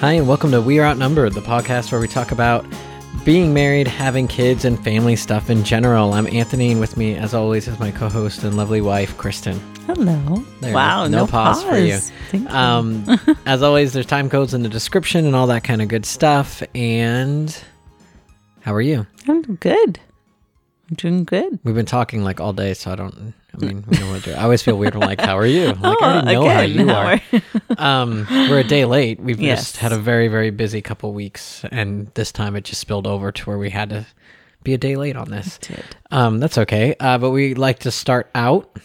Hi, and welcome to We Are Outnumbered, the podcast where we talk about being married, having kids, and family stuff in general. I'm Anthony, and with me, as always, is my co host and lovely wife, Kristin. Hello. There, wow, no no, pause for you. Thank you. Um, as always, there's time codes in the description and all that kind of good stuff. And how are you? I'm good. I'm doing good. We've been talking like all day, so I don't. I mean, we don't want to do. I always feel weird. when like, how are you? I'm like, I already know how Oh, you how are. um, we're a day late. We've Yes. just had a very, very busy couple weeks, and this time it just spilled over to where we had to be a day late on this. Um, that's okay. Uh, but we like to start out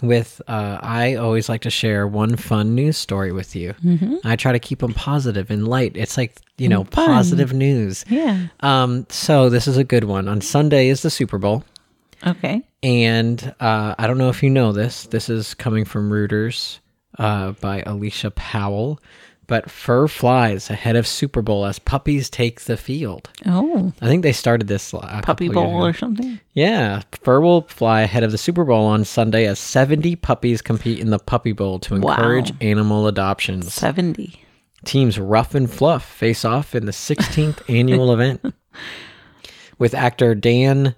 with. Uh, I always like to share one fun news story with you. Mm-hmm. I try to keep them positive and light. It's like you know, Fun. positive news. Yeah. Um, so this is a good one. On Sunday is the Super Bowl. Okay. And uh, I don't know if you know this. This is coming from Reuters uh, by Alicia Powell. But fur flies ahead of Super Bowl as puppies take the field. Oh, I think they started this. Puppy bowl or something. Yeah, fur will fly ahead of the Super Bowl on Sunday as 70 puppies compete in the Puppy Bowl to Wow. encourage animal adoptions. 70. Teams Rough and Fluff face off in the 16th annual event with actor Dan.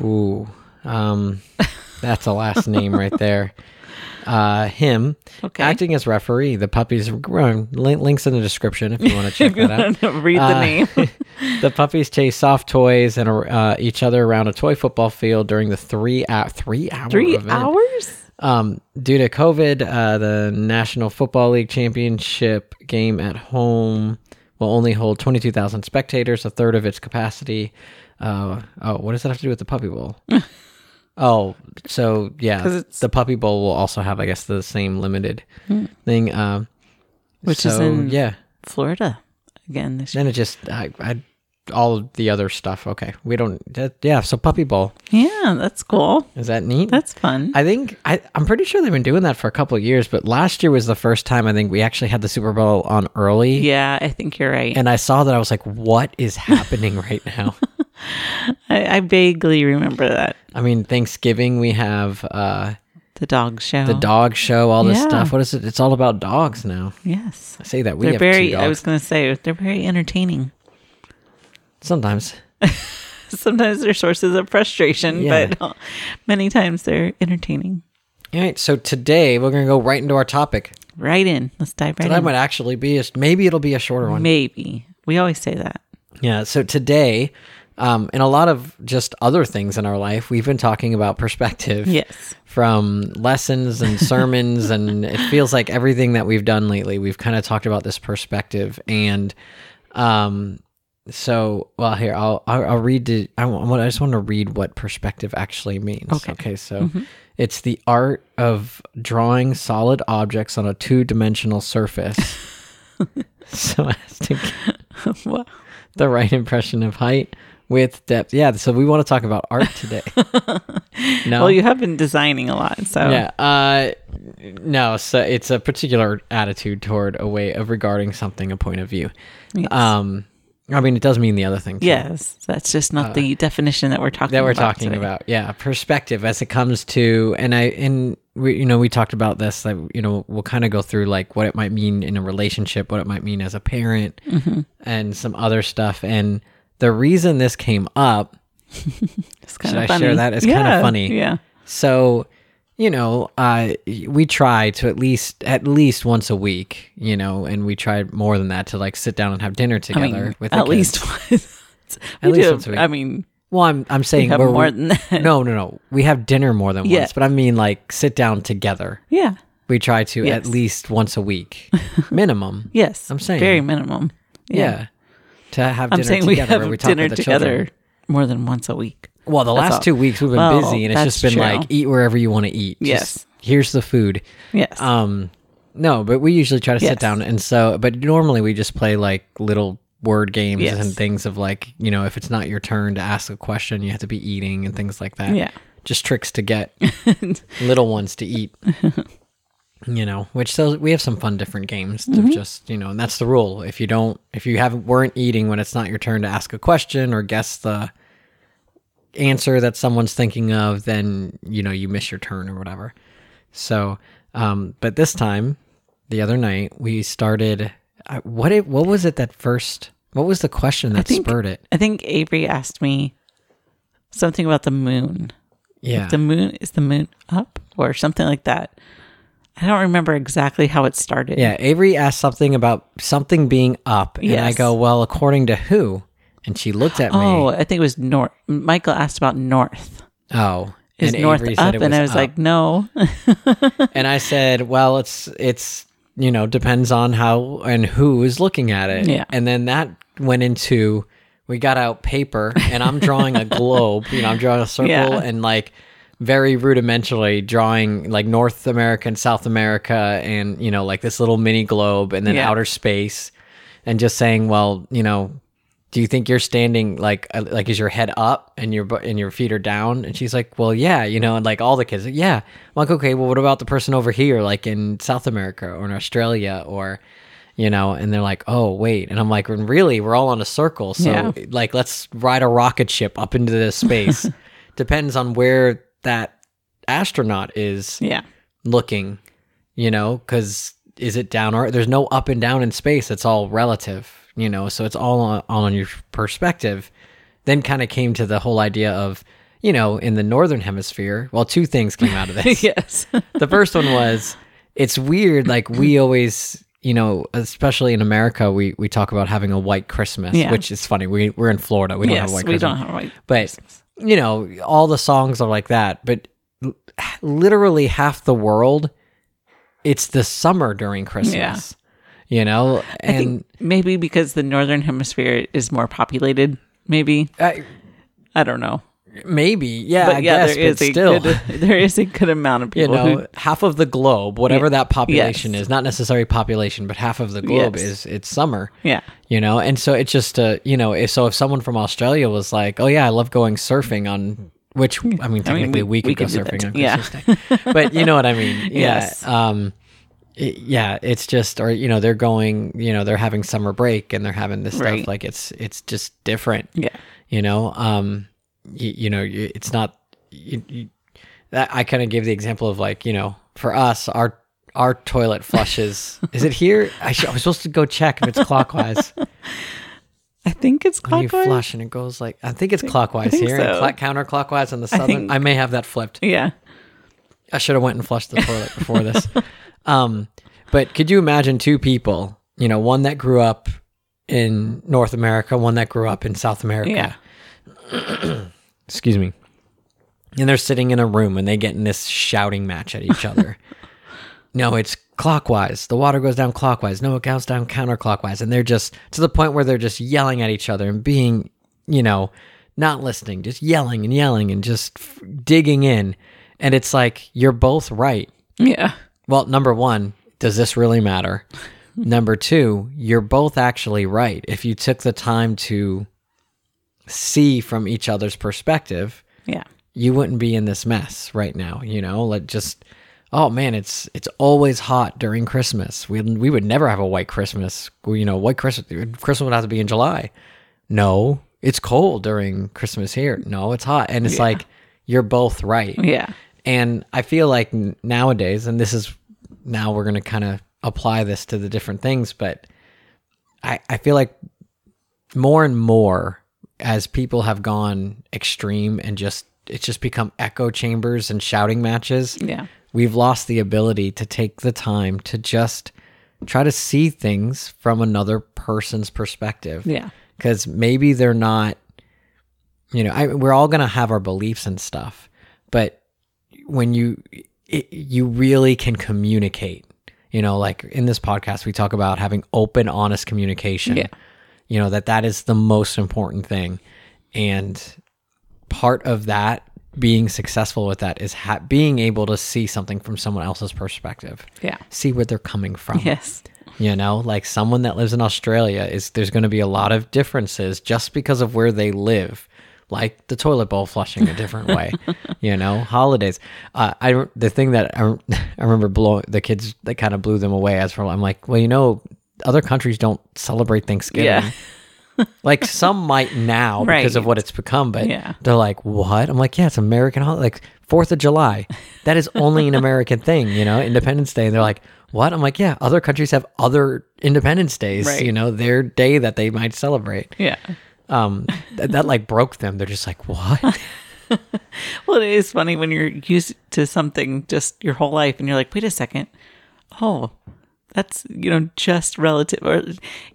Ooh, um, that's a last name right there. Uh, him Okay. acting as referee. The puppies. Lin- Links in the description if you want to check that out. read the Uh, name. the puppies chase soft toys and uh, each other around a toy football field during the three hour three hour Three event. hours? Um, due to COVID, uh, the National Football League championship game at home will only hold twenty two thousand spectators, a third of its capacity. Uh, oh, what does that have to do with the Puppy Bowl? oh, so yeah, 'Cause it's- the Puppy Bowl will also have, I guess, the same limited thing. Um, Which is so, in- yeah. Florida again this year. Then it just I, I all the other stuff. Okay, we don't. That, yeah, so Puppy Bowl Yeah, that's cool. is that neat? That's fun. I think I, I'm pretty sure they've been doing that for a couple of years, but last year was the first time I think we actually had the Super Bowl on early. yeah, I think you're right. And I saw that I was like, "What is happening right now?" I, I vaguely remember that. I mean, Thanksgiving we have uh, The dog show. the dog show, all this Yeah. stuff. What is it? It's all about dogs now. Yes. I say that we They're have very, I was going to say, they're very entertaining. Sometimes Sometimes they're sources of frustration, Yeah. but many times they're entertaining. All right, so today we're gonna go right into our topic. Right in. Let's dive right That in. might actually be a, maybe it'll be a shorter one. Maybe. We always say that. Yeah. So today, um, and a lot of just other things in our life, we've been talking about perspective. Yes. From lessons and sermons, and it feels like everything that we've done lately, we've kind of talked about this perspective. And um, so, well, here I'll I'll, I'll read. The, I, want, I just want to read what perspective actually means. Okay. Okay. So. It's the art of drawing solid objects on a two dimensional surface so as to get the right impression of height, width, depth. Yeah, so we want to talk about art today. no. Well, you have been designing a lot, so yeah. Uh no, so it's a particular attitude toward a way of regarding something, a point of view. Yes. Um I mean it does mean the other thing too. yes, that's just not the definition that we're talking Uh, that we're about talking today. about. Yeah, perspective as it comes to, and I and we you know we talked about this. That you know we'll kind of go through like what it might mean in a relationship, what it might mean as a parent, Mm-hmm. and some other stuff. And the reason this came up, It's kind Should of I funny. share that? It's kinda funny. Yeah. so you know, uh, we try to at least at least once a week, you know, and we try more than that to like sit down and have dinner I together mean, with at least once. At We least do. once a week. I mean, Well, I'm I'm saying have we're- more we- than that. No, no, no. We have dinner more than Yeah. once, but I mean like sit down together. yeah. We try to at least once a week, minimum. Yes. I'm saying. very minimum. yeah. To have I'm dinner we together have we talk dinner the together children. more than once a week. Well, the That's last all. two weeks we've been Well, busy, and it's just been true. like eat wherever you want to eat. Just, Yes. here's the food. Yes. Um, no, but we usually try to Yes. sit down, and so, but normally we just play like little word games Yes. and things of like, you know, if it's not your turn to ask a question, you have to be eating and things like that. yeah. Just tricks to get little ones to eat. you know, which so we have some fun different games Mm-hmm. of just you know, and that's the rule. If you don't, if you haven't weren't eating when it's not your turn to ask a question or guess the answer that someone's thinking of, then you know you miss your turn or whatever. So, um, but this time the other night we started. I- What it? What was it that first? What was the question that think- spurred it? I think Avery asked me something about the moon. Yeah, The moon is the moon up or something like that. I don't remember exactly how it started. yeah. Avery asked something about something being up, and I go, "Well, according to who?" And she looked at me. Oh. I think it was North. Michael asked about North. Oh, Is and North Avery up? said it and I was up. like, no. and I said, "Well, it's it's you know depends on how and who is looking at it." Yeah. And then that went into we got out paper, and I'm drawing a globe. You know, I'm drawing a circle, Yeah. and like very rudimentarily drawing like North America and South America, and you know like this little mini globe, and then Yeah. outer space, and just saying, well, you know. Do you think you're standing like uh, like is your head up and your and your feet are down? And she's like, well, yeah, you know, and like all the kids, like, yeah. I'm like, okay, well, what about the person over here, like in South America or in Australia or, you know? And they're like, oh, wait, and I'm like, really, we're all on a circle, so Yeah. like let's ride a rocket ship up into this space. Depends on where that astronaut is yeah. looking, you know, because is it down or there's no up and down in space. It's all relative, you know, so it's all on, all on your perspective. Then kind of came to the whole idea of, you know, in the northern hemisphere. Well, two things came out of this. yes. the first one was it's weird. Like we always, you know, especially in America, we we talk about having a white Christmas, Yeah. which is funny. We we're in Florida. We don't have yes. a white We Christmas don't have white. but you know all the songs are like that but literally half the world it's the summer during christmas you know I and maybe because the northern hemisphere is more populated. Maybe I- I don't know. maybe yeah But i yeah, guess there is but a still good there is a good amount of people you know who half of the globe whatever Yeah. that population Yes. is not necessarily population but half of the globe Yes. is it's summer yeah you know and so it's just uh you know if, so if someone from australia was like oh yeah i love going surfing on which i mean technically we, we- could we go could surfing on. Yeah. but you know what i mean yeah Yes. um it- yeah it's just or you know they're going you know they're having summer break and they're having this Right. stuff like it's it's just different yeah you know um you, you know it's not you, you, that i kind of give the example of like you know for us our our toilet flushes is it here I, sh- I was supposed to go check if it's clockwise I think it's clockwise. when you flush and it goes like i think it's clockwise think here and so. cl- counterclockwise on the southern I, think- may have that flipped Yeah. i should have went and flushed the toilet before this um but could you imagine two people you know one that grew up in north america one that grew up in south america? Yeah. excuse me. And they're sitting in a room and they get in this shouting match at each other. No it's clockwise. The water goes down clockwise. No it goes down counterclockwise. And they're just to the point where they're just yelling at each other and being you know not listening just yelling and yelling and just f- digging in. And it's like you're both right. Yeah. Well number one does this really matter? Number two you're both actually right. If you took the time to see from each other's perspective Yeah. you wouldn't be in this mess right now you know? Like just oh man it's it's always hot during christmas. We, we would never have a white christmas you know white christmas christmas would have to be in july. No it's cold during christmas here. No it's hot. And it's Yeah. like you're both right. Yeah. and I feel like nowadays, and this is now we're going to kind of apply this to the different things, but I, I feel like more and more as people have gone extreme and just, it's just become echo chambers and shouting matches. Yeah. We've lost the ability to take the time to just try to see things from another person's perspective Yeah. because maybe they're not you know I, we're all gonna have our beliefs and stuff but when you it, you really can communicate you know like in this podcast we talk about having open honest communication Yeah. you know that that is the most important thing and part of that being successful with that is ha- being able to see something from someone else's perspective Yeah. see where they're coming from Yes. you know, like someone that lives in Australia is there's going to be a lot of differences just because of where they live. Like the toilet bowl flushing a different way, you know. Holidays, uh, I the thing that I, I remember blowing the kids that kind of blew them away as for I'm like, well, you know, other countries don't celebrate Thanksgiving. Yeah. like some might now because of what it's become, but Yeah. they're like, what? I'm like, yeah, it's American holiday, like Fourth of July. That is only an American thing, you know. Independence Day. And they're like, what? I'm like, yeah, other countries have other Independence Days, Right. you know, their day that they might celebrate. Yeah. Um, th- that like broke them. They're just like, what? Well, it is funny when you're used to something just your whole life and you're like, wait a second. Oh, that's, you know, just relative or,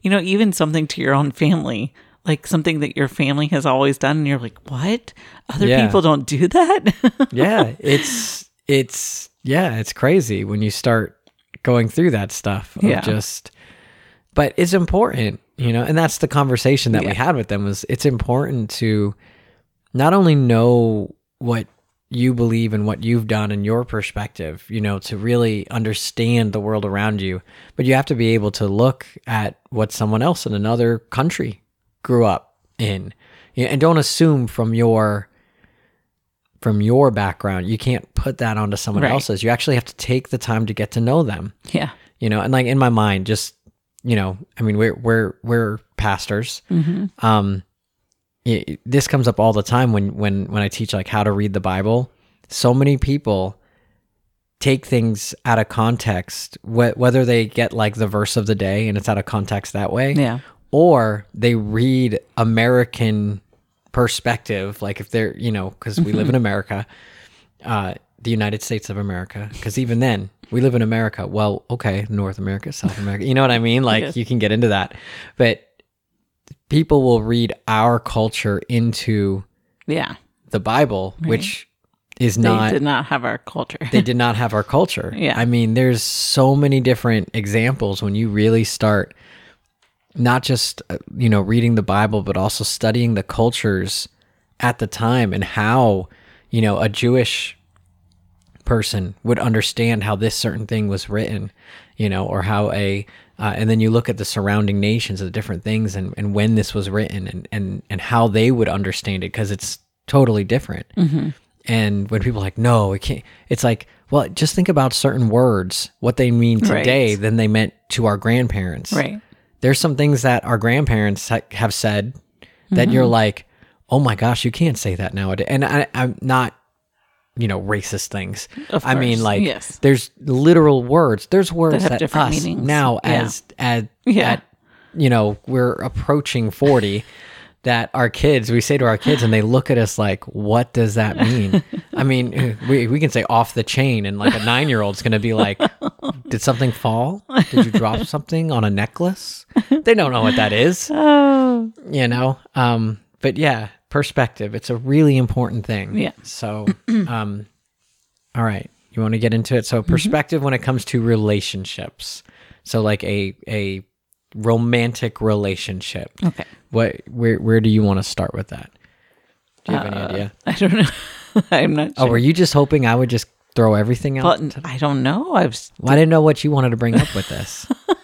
you know, even something to your own family, like something that your family has always done. And you're like, what? Other Yeah. people don't do that? yeah, it's it's yeah, it's crazy when you start going through that stuff. Of Yeah. Just, but it's important, you know, and that's the conversation that we had with them was it's important to not only know what you believe and what you've done and your perspective, you know, to really understand the world around you, but you have to be able to look at what someone else in another country grew up in. And don't assume from your from your background, you can't put that onto someone Right. else's. You actually have to take the time to get to know them. yeah. You know, and like in my mind, just you know, I mean, we're we're we're pastors. Um, y- this comes up all the time when when when I teach like how to read the Bible. So many people take things out of context, wh- whether they get like the verse of the day and it's out of context that way, Yeah. or they read American perspective, like if they're, you know, because we live in America, uh, the United States of America, because even then we live in America. Well, okay, North America, South America, you know what I mean? Like Yes. you can get into that, but people will read our culture into Yeah. the Bible, which is They not did not have our culture. they did not have our culture. Yeah. I mean, there's so many different examples when you really start not just uh, you know reading the Bible, but also studying the cultures at the time and how you know a Jewish person would understand how this certain thing was written, you know, or how a uh, and then you look at the surrounding nations of the different things and, and when this was written and, and, and how they would understand it because it's totally different. And when people are like, no, it can't, it's like, well, just think about certain words, what they mean today Right. than they meant to our grandparents. right. There's some things that our grandparents ha- have said that you're like, oh my gosh, you can't say that nowadays. And I, I'm not, you know, racist things. Of I mean, like, yes. there's literal words. There's words have that, different us meanings. now Yeah. as at, Yeah. at you know we're approaching 40 that our kids we say to our kids and they look at us like what does that mean i mean we, we can say off the chain and like a nine year old's gonna be like did something fall did you drop something on a necklace they don't know what that is Oh. you know um but yeah perspective it's a really important thing Yeah. so um all right you want to get into it so perspective when it comes to relationships so like a a romantic relationship Okay. what where where do you want to start with that do you have any Uh, idea I don't know. I'm not oh sure. were you just hoping i would just throw everything out but I don't know. I was well, i didn't know what you wanted to bring up with this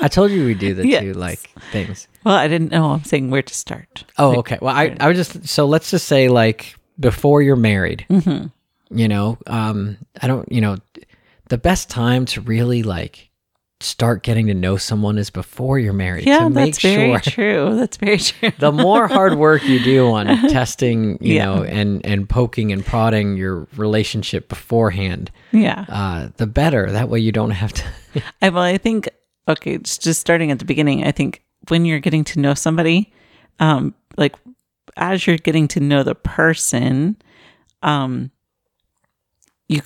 i told you we do the two like things well, I didn't know. I'm saying where to start. Oh, okay. Well, I, I would just so let's just say like before you're married, Mm-hmm. you know, um, I don't, you know, the best time to really like start getting to know someone is before you're married. Yeah, to make that's very sure true. That's very true. the more hard work you do on testing, you Yeah. know, and and poking and prodding your relationship beforehand, yeah. uh, the better. That way you don't have to. I, well, I think okay, just, starting at the beginning. I think when you're getting to know somebody, um, like as you're getting to know the person, um, you.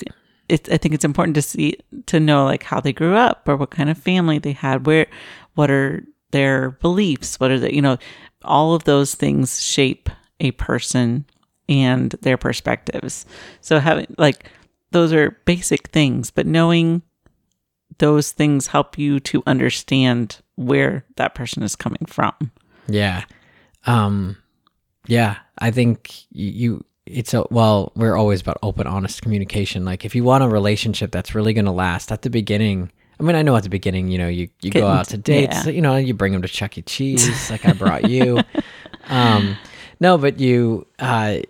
It, I think it's important to see to know like how they grew up or what kind of family they had, where, what are their beliefs, what are the you know, all of those things shape a person and their perspectives. So having like those are basic things, but knowing those things help you to understand where that person is coming from. Yeah. Um yeah, I think you it's a well, we're always about open honest communication. Like if you want a relationship that's really going to last at the beginning, I mean, I know at the beginning, you know, you you go out to- dates, yeah. you know, you bring them to Chuck E. Cheese like I brought you. um no, but you uh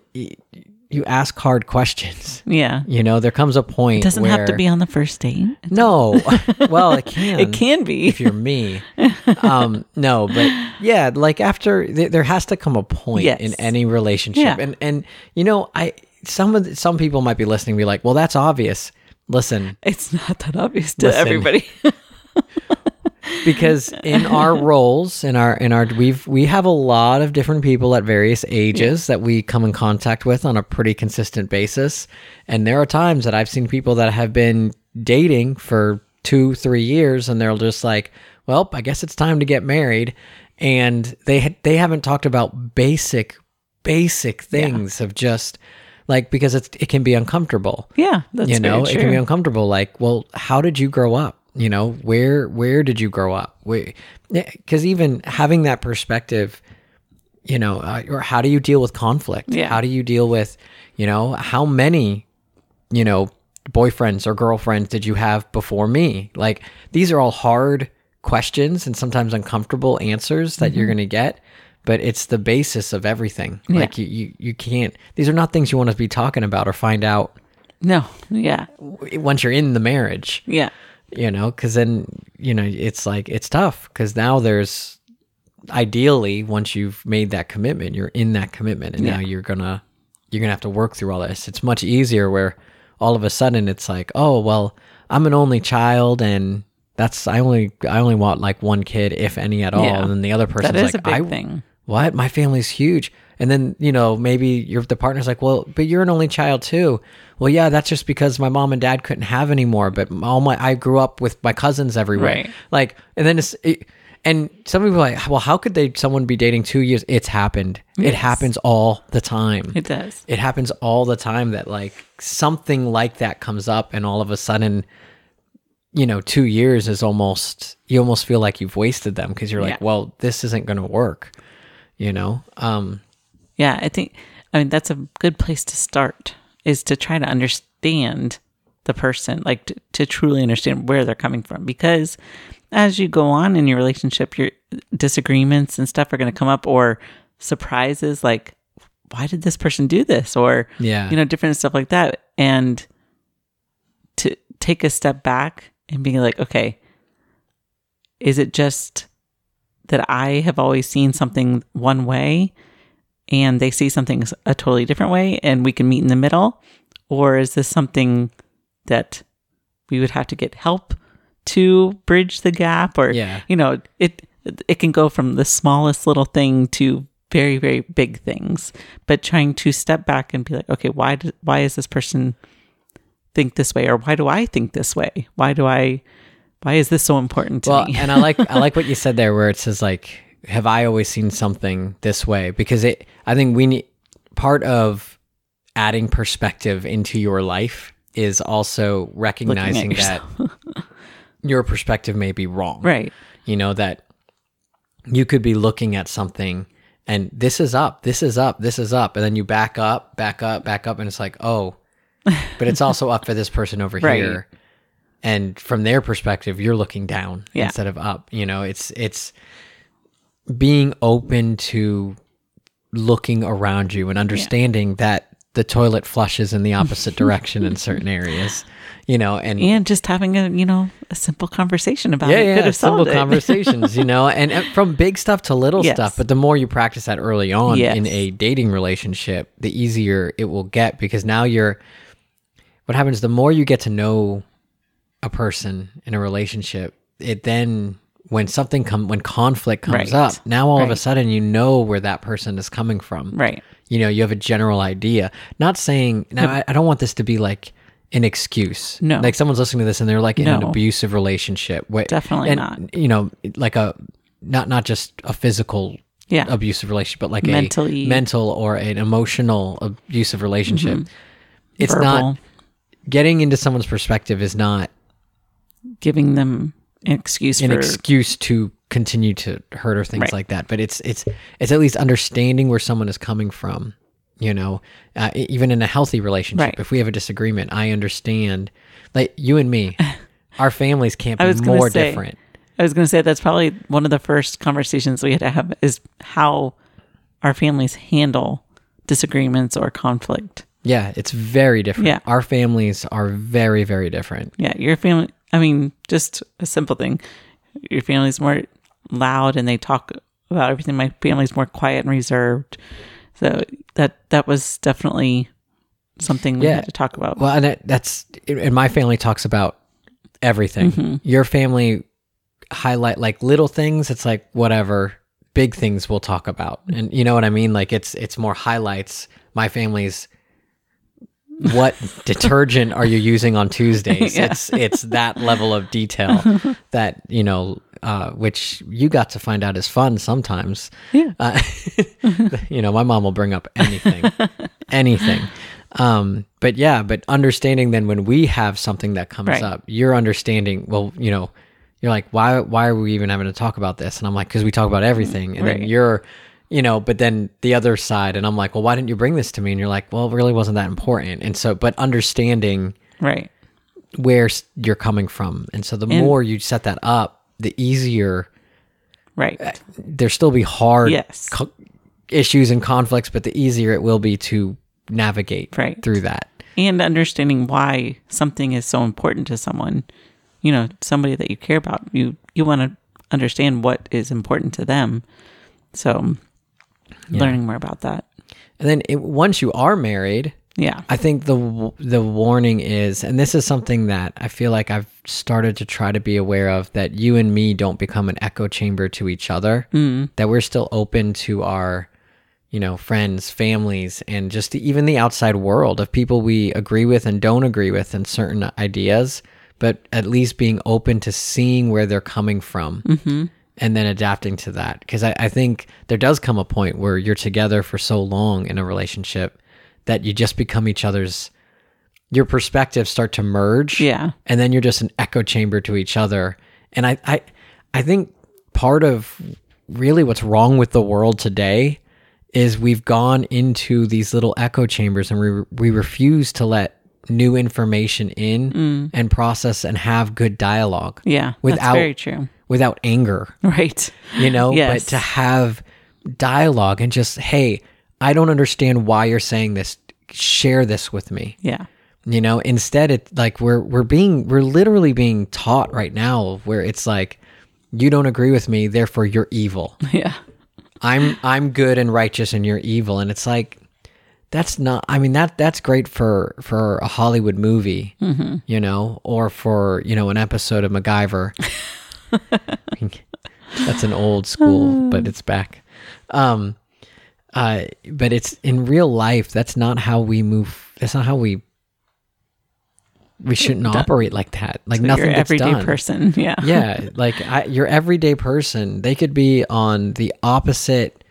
you ask hard questions. Yeah. You know, there comes a point It doesn't have to be on the first date. No. well, it can It can be. if you're me. Um, no, but yeah, like after th- there has to come a point Yes. in any relationship, Yeah. and and you know, I some of the, some people might be listening, and be like, well, that's obvious. listen, It's not that obvious to Listen. everybody. Because in our roles in our in our we've we have a lot of different people at various ages that we come in contact with on a pretty consistent basis. And there are times that i've seen people that have been dating for two three years and they're just like well i guess it's time to get married. And they ha- they haven't talked about basic basic things of just like because it's it can be uncomfortable. Yeah, that's you know it can be uncomfortable like well how did you grow up you know where where did you grow up? Because even having that perspective you know uh, or how do you deal with conflict? Yeah. how do you deal with you know how many you know boyfriends or girlfriends did you have before me? Like these are all hard questions and sometimes uncomfortable answers that Mm-hmm. you're going to get but it's the basis of everything. Like you, you you can't these are not things you want to be talking about or find out no, yeah, once you're in the marriage, yeah, you know, because then, you know, it's like, it's tough because now there's ideally, once you've made that commitment, you're in that commitment and now you're gonna, you're gonna have to work through all this. It's much easier where all of a sudden it's like, oh, well, I'm an only child and that's, I only, I only want like one kid, if any at all. Yeah. And then the other person's that is like, a big I, thing. What? My family's huge. And then you know maybe your the partner's like well but you're an only child too. Well yeah that's just because my mom and dad couldn't have any more but all my i grew up with my cousins everywhere. Right. like and then it's it, and some people are like well how could they someone be dating two years? It's happened. It happens all the time. It does. it happens all the time that like something like that comes up and all of a sudden you know 2 years is almost you almost feel like you've wasted them because you're like well this isn't going to work you know? Um Yeah, I think I mean that's a good place to start is to try to understand the person, like to, to truly understand where they're coming from. Because as you go on in your relationship, your disagreements and stuff are going to come up or surprises like why did this person do this? Or Yeah. you know different stuff like that. And to take a step back and being like okay is it just that I have always seen something one way and they see something a totally different way and we can meet in the middle? Or is this something that we would have to get help to bridge the gap? Or, Yeah. you know, it, it can go from the smallest little thing to very, very big things, but trying to step back and be like, okay, why, do, why is this person think this way? Or why do I think this way? Why do I, why is this so important to well me? and i like i like what you said there where it says like have i always seen something this way because it i think we need part of adding perspective into your life is also recognizing that your perspective may be wrong right. you know that you could be looking at something and this is up this is up this is up and then you back up back up back up and it's like oh but it's also up for this person over Right. here and from their perspective you're looking down Yeah. instead of up you know it's it's being open to looking around you and understanding that the toilet flushes in the opposite direction in certain areas you know and and just having a you know a simple conversation about yeah, it yeah, could have simple conversations, you know, and, and from big stuff to little Yes. stuff. But the more you practice that early on in a dating relationship, the easier it will get because now you're. What happens the more you get to know a person in a relationship, it then when something come when conflict comes Right. up, now all of a sudden you know where that person is coming from right you know you have a general idea not saying now I, I don't want this to be like an excuse No. like someone's listening to this and they're like in an abusive relationship Wait, Definitely and, not. you know like a not not just a physical Yeah. abusive relationship but like Mentally. Mm-hmm. a mental or an emotional abusive relationship it's Verbal. not getting into someone's perspective is not giving them an excuse an for excuse to continue to hurt or things Right. like that but it's it's it's at least understanding where someone is coming from you know uh, even in a healthy relationship Right. if we have a disagreement i understand like you and me our families can't be more say- different I was going to say that's probably one of the first conversations we had to have is how our families handle disagreements or conflict. yeah it's very different Yeah. our families are very very different Yeah, your family. I mean, just a simple thing. Your family's more loud and they talk about everything. My family's more quiet and reserved. So that that was definitely something we Yeah. had to talk about. Well, and that, that's and my family talks about everything. Mm-hmm. Your family highlight like little things. It's like whatever. Big things we'll talk about, and you know what I mean. Like it's it's more highlights. My family's what detergent are you using on Tuesdays? Yeah. It's it's that level of detail that you know, uh, which you got to find out is fun sometimes. Yeah. Uh, you know, my mom will bring up anything, anything. Um, but yeah, but understanding then when we have something that comes Right. up, you're understanding. Well, you know, you're like, why? Why are we even having to talk about this? And I'm like, because we talk about everything. And then you're, you know, but then the other side, and I'm like, well, why didn't you bring this to me? And you're like, well, it really wasn't that important. And so, but understanding right. where you're coming from, and so the And- more you set that up, the easier Right. Uh, there still be hard Yes. co- issues and conflicts, but the easier it will be to navigate Right. through that. and understanding why something is so important to someone you know somebody that you care about you you want to understand what is important to them so learning more about that And then it, once you are married, yeah I think the the warning is, and this is something that I feel like I've started to try to be aware of, that you and me don't become an echo chamber to each other. Mm. That we're still open to our, you know, friends, families, and just even the outside world of people we agree with and don't agree with in certain ideas. But at least being open to seeing where they're coming from. And then adapting to that. Because I, I think there does come a point where you're together for so long in a relationship that you just become each other's your perspectives start to merge Yeah. and then you're just an echo chamber to each other and i i i think part of really what's wrong with the world today is we've gone into these little echo chambers and we we refuse to let new information in mm. and process and have good dialogue yeah Without- that's very true without anger. Right. You know Yes. but to have dialogue and just hey i don't understand why you're saying this. Share this with me. Yeah. You know instead it like we're we're being we're literally being taught right now where it's like you don't agree with me therefore you're evil. Yeah. I'm i'm good and righteous and you're evil. And it's like that's not i mean that that's great for for a hollywood movie mm-hmm. you know or for you know an episode of macgyver that's an old school but it's back. Um uh but it's in real life that's not how we move that's not how we we shouldn't operate like that. Like nothing your everyday done. person yeah. Yeah like I, your everyday person they could be on the opposite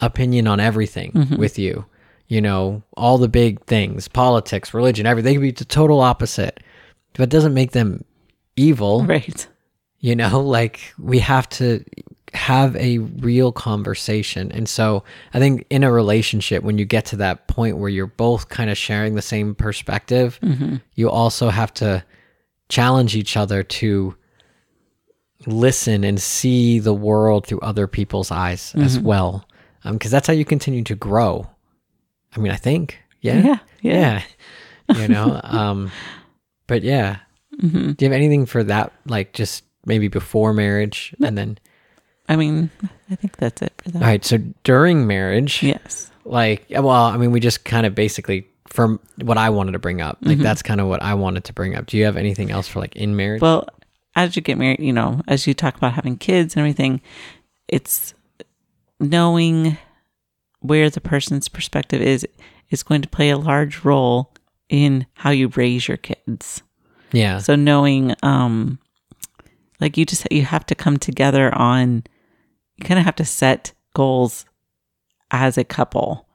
opinion on everything Mm-hmm. with you. You know all the big things politics religion everything they could be the total opposite. But it doesn't make them evil. Right you know like we have to have a real conversation. And so i think in a relationship when you get to that point where you're both kind of sharing the same perspective you also have to challenge each other to listen and see the world through other people's eyes as well. Because that's how you continue to grow. I mean i think. Yeah? Yeah, yeah. yeah. you know um but yeah. Mm-hmm. do you have anything for that like just maybe before marriage and then i mean i think that's it for that. All right so during marriage yes. like well i mean we just kind of basically from what i wanted to bring up Mm-hmm. like that's kind of what i wanted to bring up. Do you have anything else for like in marriage? Well, as you get married, you know, as you talk about having kids and everything, it's knowing where the person's perspective is is going to play a large role in how you raise your kids. yeah. So knowing um like you just you have to come together on you kind of have to set goals as a couple.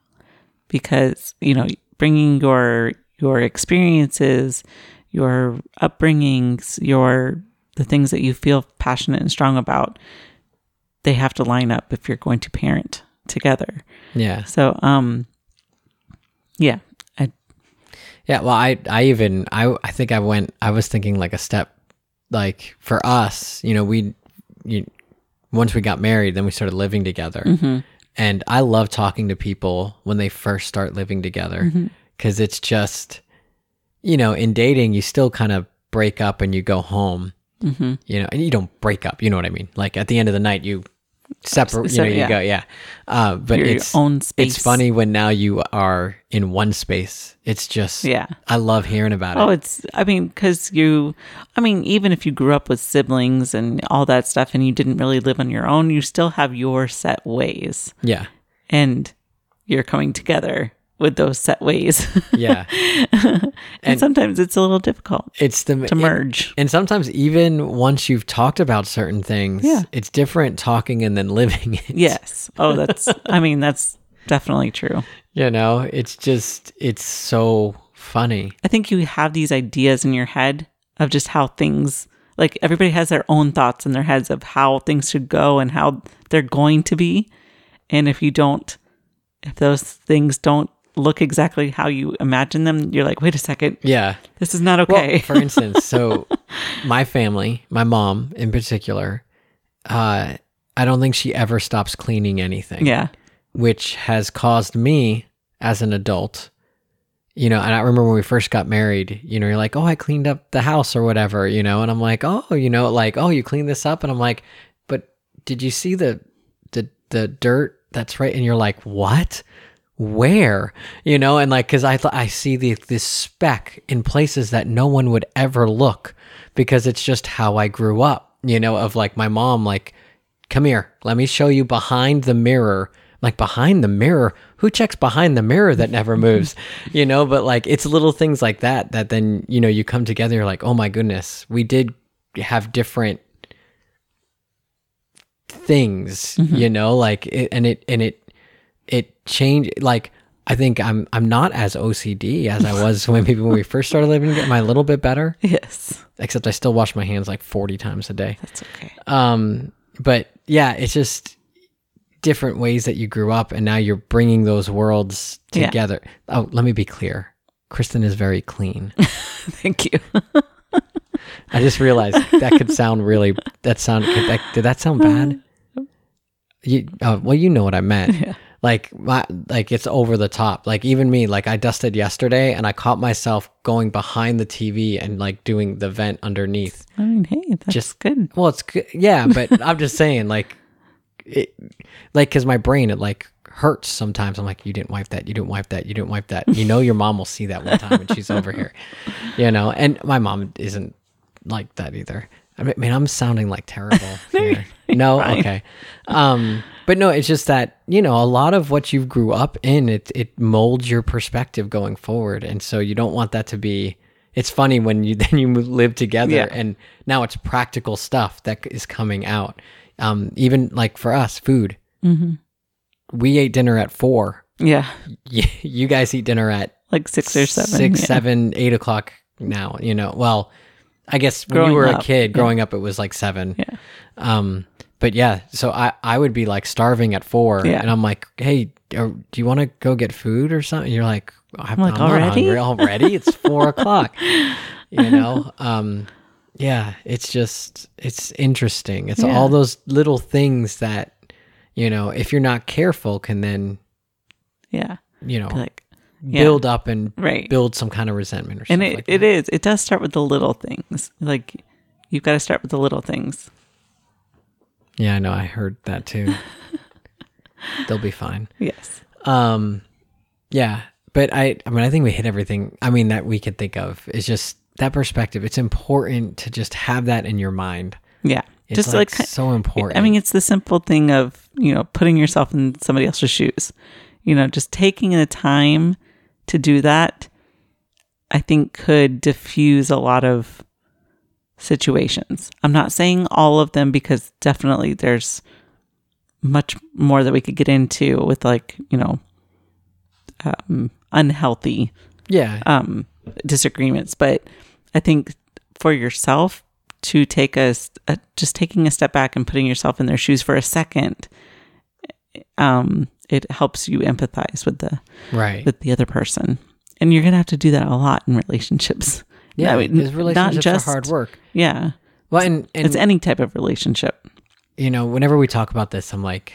Because you know bringing your your experiences your upbringings your the things that you feel passionate and strong about they have to line up if you're going to parent together. Yeah. So um yeah I, Yeah, well, I I even I I think I went I was thinking like a step like for us, you know, we you, once we got married, then we started living together. And I love talking to people when they first start living together cuz it's just you know, in dating you still kind of break up and you go home. Mhm. You know, and you don't break up, you know what I mean? Like at the end of the night you separate. You know, you yeah. go, yeah. Uh, but Your it's own space. It's funny when now you are in one space. It's just, Yeah. I love hearing about it. Oh, it's, I mean, because you, I mean, even if you grew up with siblings and all that stuff and you didn't really live on your own, you still have your set ways Yeah, and you're coming together with those set ways. yeah. and, And- sometimes it's a little difficult It's the to merge. And sometimes even once you've talked about certain things, Yeah. it's different talking and then living it. yes. Oh, that's, I mean, that's definitely true. You know, it's just, it's so funny. I think you have these ideas in your head of just how things like everybody has their own thoughts in their heads of how things should go and how they're going to be. And if you don't if those things don't look exactly how you imagine them, you're like, wait a second, Yeah. this is not Well, okay. for instance, so my family, my mom in particular, uh, I don't think she ever stops cleaning anything. yeah. which has caused me as an adult you know and i remember when we first got married you know you're like oh i cleaned up the house or whatever you know and i'm like oh you know like oh you cleaned this up and i'm like but did you see the the the dirt that's right and you're like what where you know? And like because i th- i see the this speck in places that no one would ever look because it's just how i grew up you know of like my mom like come here let me show you behind the mirror like behind the mirror? Who checks behind the mirror that never moves? You know? But like it's little things like that that then you know you come together you're like oh my goodness we did have different things mm-hmm. you know? Like it, and it and it it changed like i think i'm i'm not as ocd as i was when maybe when we first started living am i a little bit better Yes. except i still wash my hands like 40 times a day That's okay. um but yeah it's just different ways that you grew up and now you're bringing those worlds Yeah. together oh let me be clear kristin is very clean Thank you. i just realized that could sound really that sound could that, did that sound bad you uh, well you know what i meant Yeah. Like my like it's over the top. Like even me like i dusted yesterday and i caught myself going behind the tv and like doing the vent underneath. I mean, hey, that's Just- good. well it's good yeah but i'm just saying like it like because my brain it like hurts sometimes. I'm like you didn't wipe that. You didn't wipe that. You didn't wipe that. You know your mom will see that one time when she's over here you know? And my mom isn't like that either. I mean, i'm sounding like terrible here. no? okay. Um but no it's just that you know a lot of what you grew up in it it molds your perspective going forward and so you don't want that to be it's funny when you then you live together Yeah. and now it's practical stuff that is coming out um even like for us food Mm-hmm. we ate dinner at four Yeah. you, you guys eat dinner at Like six or seven. six yeah. seven eight o'clock now you know well i guess when Growing you were a up, kid yeah. growing up it was like seven Yeah. um but yeah so i i would be like starving at four Yeah. and i'm like hey do you want to go get food or something you're like i'm, like, I'm "Already?" hungry already it's four o'clock you know um yeah it's just it's interesting it's Yeah. all those little things that you know if you're not careful can then Yeah. you know Like, yeah. build up and right. build some kind of resentment or and something it, like it It does start with the little things. Like, you've got to start with the little things. Yeah, I know. I heard that too. They'll be fine. Yes. Um, yeah, but I, I mean, I think we hit everything. I mean, that we could think of is just that perspective. It's important to just have that in your mind. Yeah. It's Just like, like, so important. I mean, it's the simple thing of, you know, putting yourself in somebody else's shoes. You know, just taking the time to do that, I think could diffuse a lot of situations. I'm not saying all of them because definitely there's much more that we could get into with like, you know, um, unhealthy yeah, um, disagreements. But I think for yourself to take a just taking a step back and putting yourself in their shoes for a second, um, it helps you empathize with the right. with the other person, and you're gonna have to do that a lot in relationships. Yeah, mean, because relationships just- are hard work. Yeah, Well, and, and it's any type of relationship. you know, whenever we talk about this, I'm like,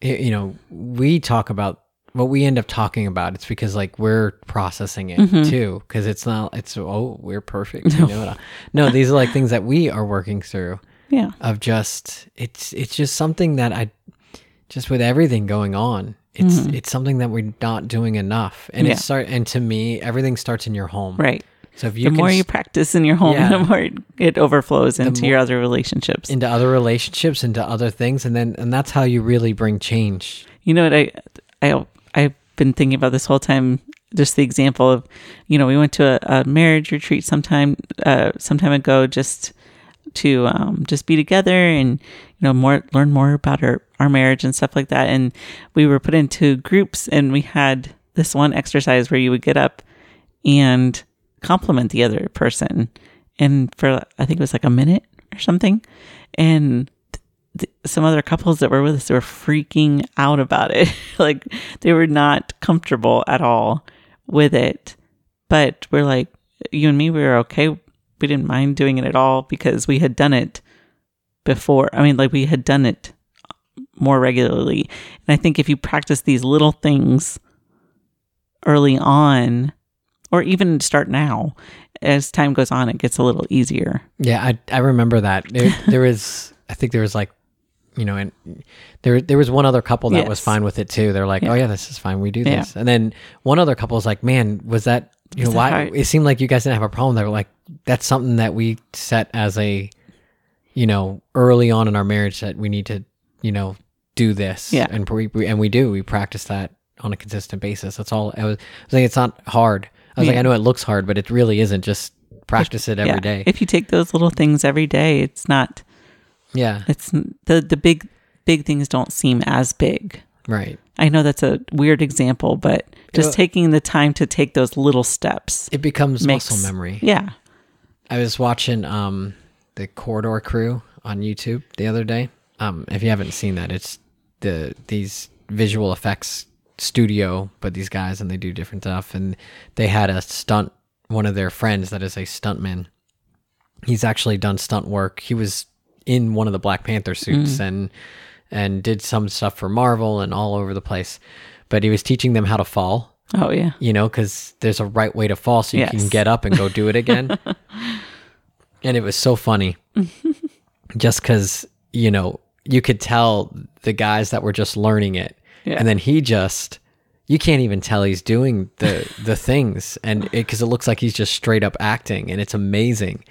you know, we talk about what we end up talking about. It's because like we're processing it Mm-hmm. too, because it's not. It's oh, we're perfect. You know no, these are like things that we are working through. Yeah, Of just it's it's just something that I just with everything going on, it's it's something that we're not doing enough. And Mm-hmm. Yeah. it start and to me, everything starts in your home. Right. So if you the more you practice in your home, Yeah. the more it overflows into more- your other relationships. into other relationships, into other things, and then and that's how you really bring change. You know what I I I've been thinking about this whole time. Just the example of, you know, we went to a, a marriage retreat sometime uh, some time ago, just to um, just be together and you know more learn more about our our marriage and stuff like that. And we were put into groups, and we had this one exercise where you would get up and compliment the other person, and for I think it was like a minute or something, and th- some other couples that were with us were freaking out about it. like they were not comfortable at all with it. But we're like, you and me, we were okay. We didn't mind doing it at all because we had done it before. I mean, like we had done it more regularly. And I think if you practice these little things early on, or even start now, as time goes on, it gets a little easier. Yeah, I I remember that. There, there was I think there was like you know, and there there was one other couple that was fine with it too. They're like, oh, Yeah. "Oh yeah, this is fine. We do Yeah. this." And then one other couple was like, "Man, was that you know why?" hard? It seemed like you guys didn't have a problem. They were like, "That's something that we set as a, you know, early on in our marriage that we need to, you know, do this." Yeah. and we, we and we do. We practice that on a consistent basis. That's all. I was, I was like, it's not hard. I was like, I know it looks hard, but it really isn't. Just practice it every Yeah. day. If you take those little things every day, it's not yeah, it's the the big big things don't seem as big. right. I know that's a weird example, but just It'll- taking the time to take those little steps It becomes makes muscle memory. Yeah. I was watching um the Corridor Crew on YouTube the other day. Um, if you haven't seen that, it's the these visual effects studio, but these guys and they do different stuff. And they had a stunt. One of their friends that is a stuntman. He's actually done stunt work. He was in one of the Black Panther suits hmm. and and did some stuff for Marvel and all over the place. But he was teaching them how to fall Oh yeah. you know, because there's a right way to fall so you Yes. can get up and go do it again. and it was so funny just because, you know, you could tell the guys that were just learning it. Yeah. And then he just, you can't even tell he's doing the, the things. And because it, looks like he's just straight up acting and it's amazing.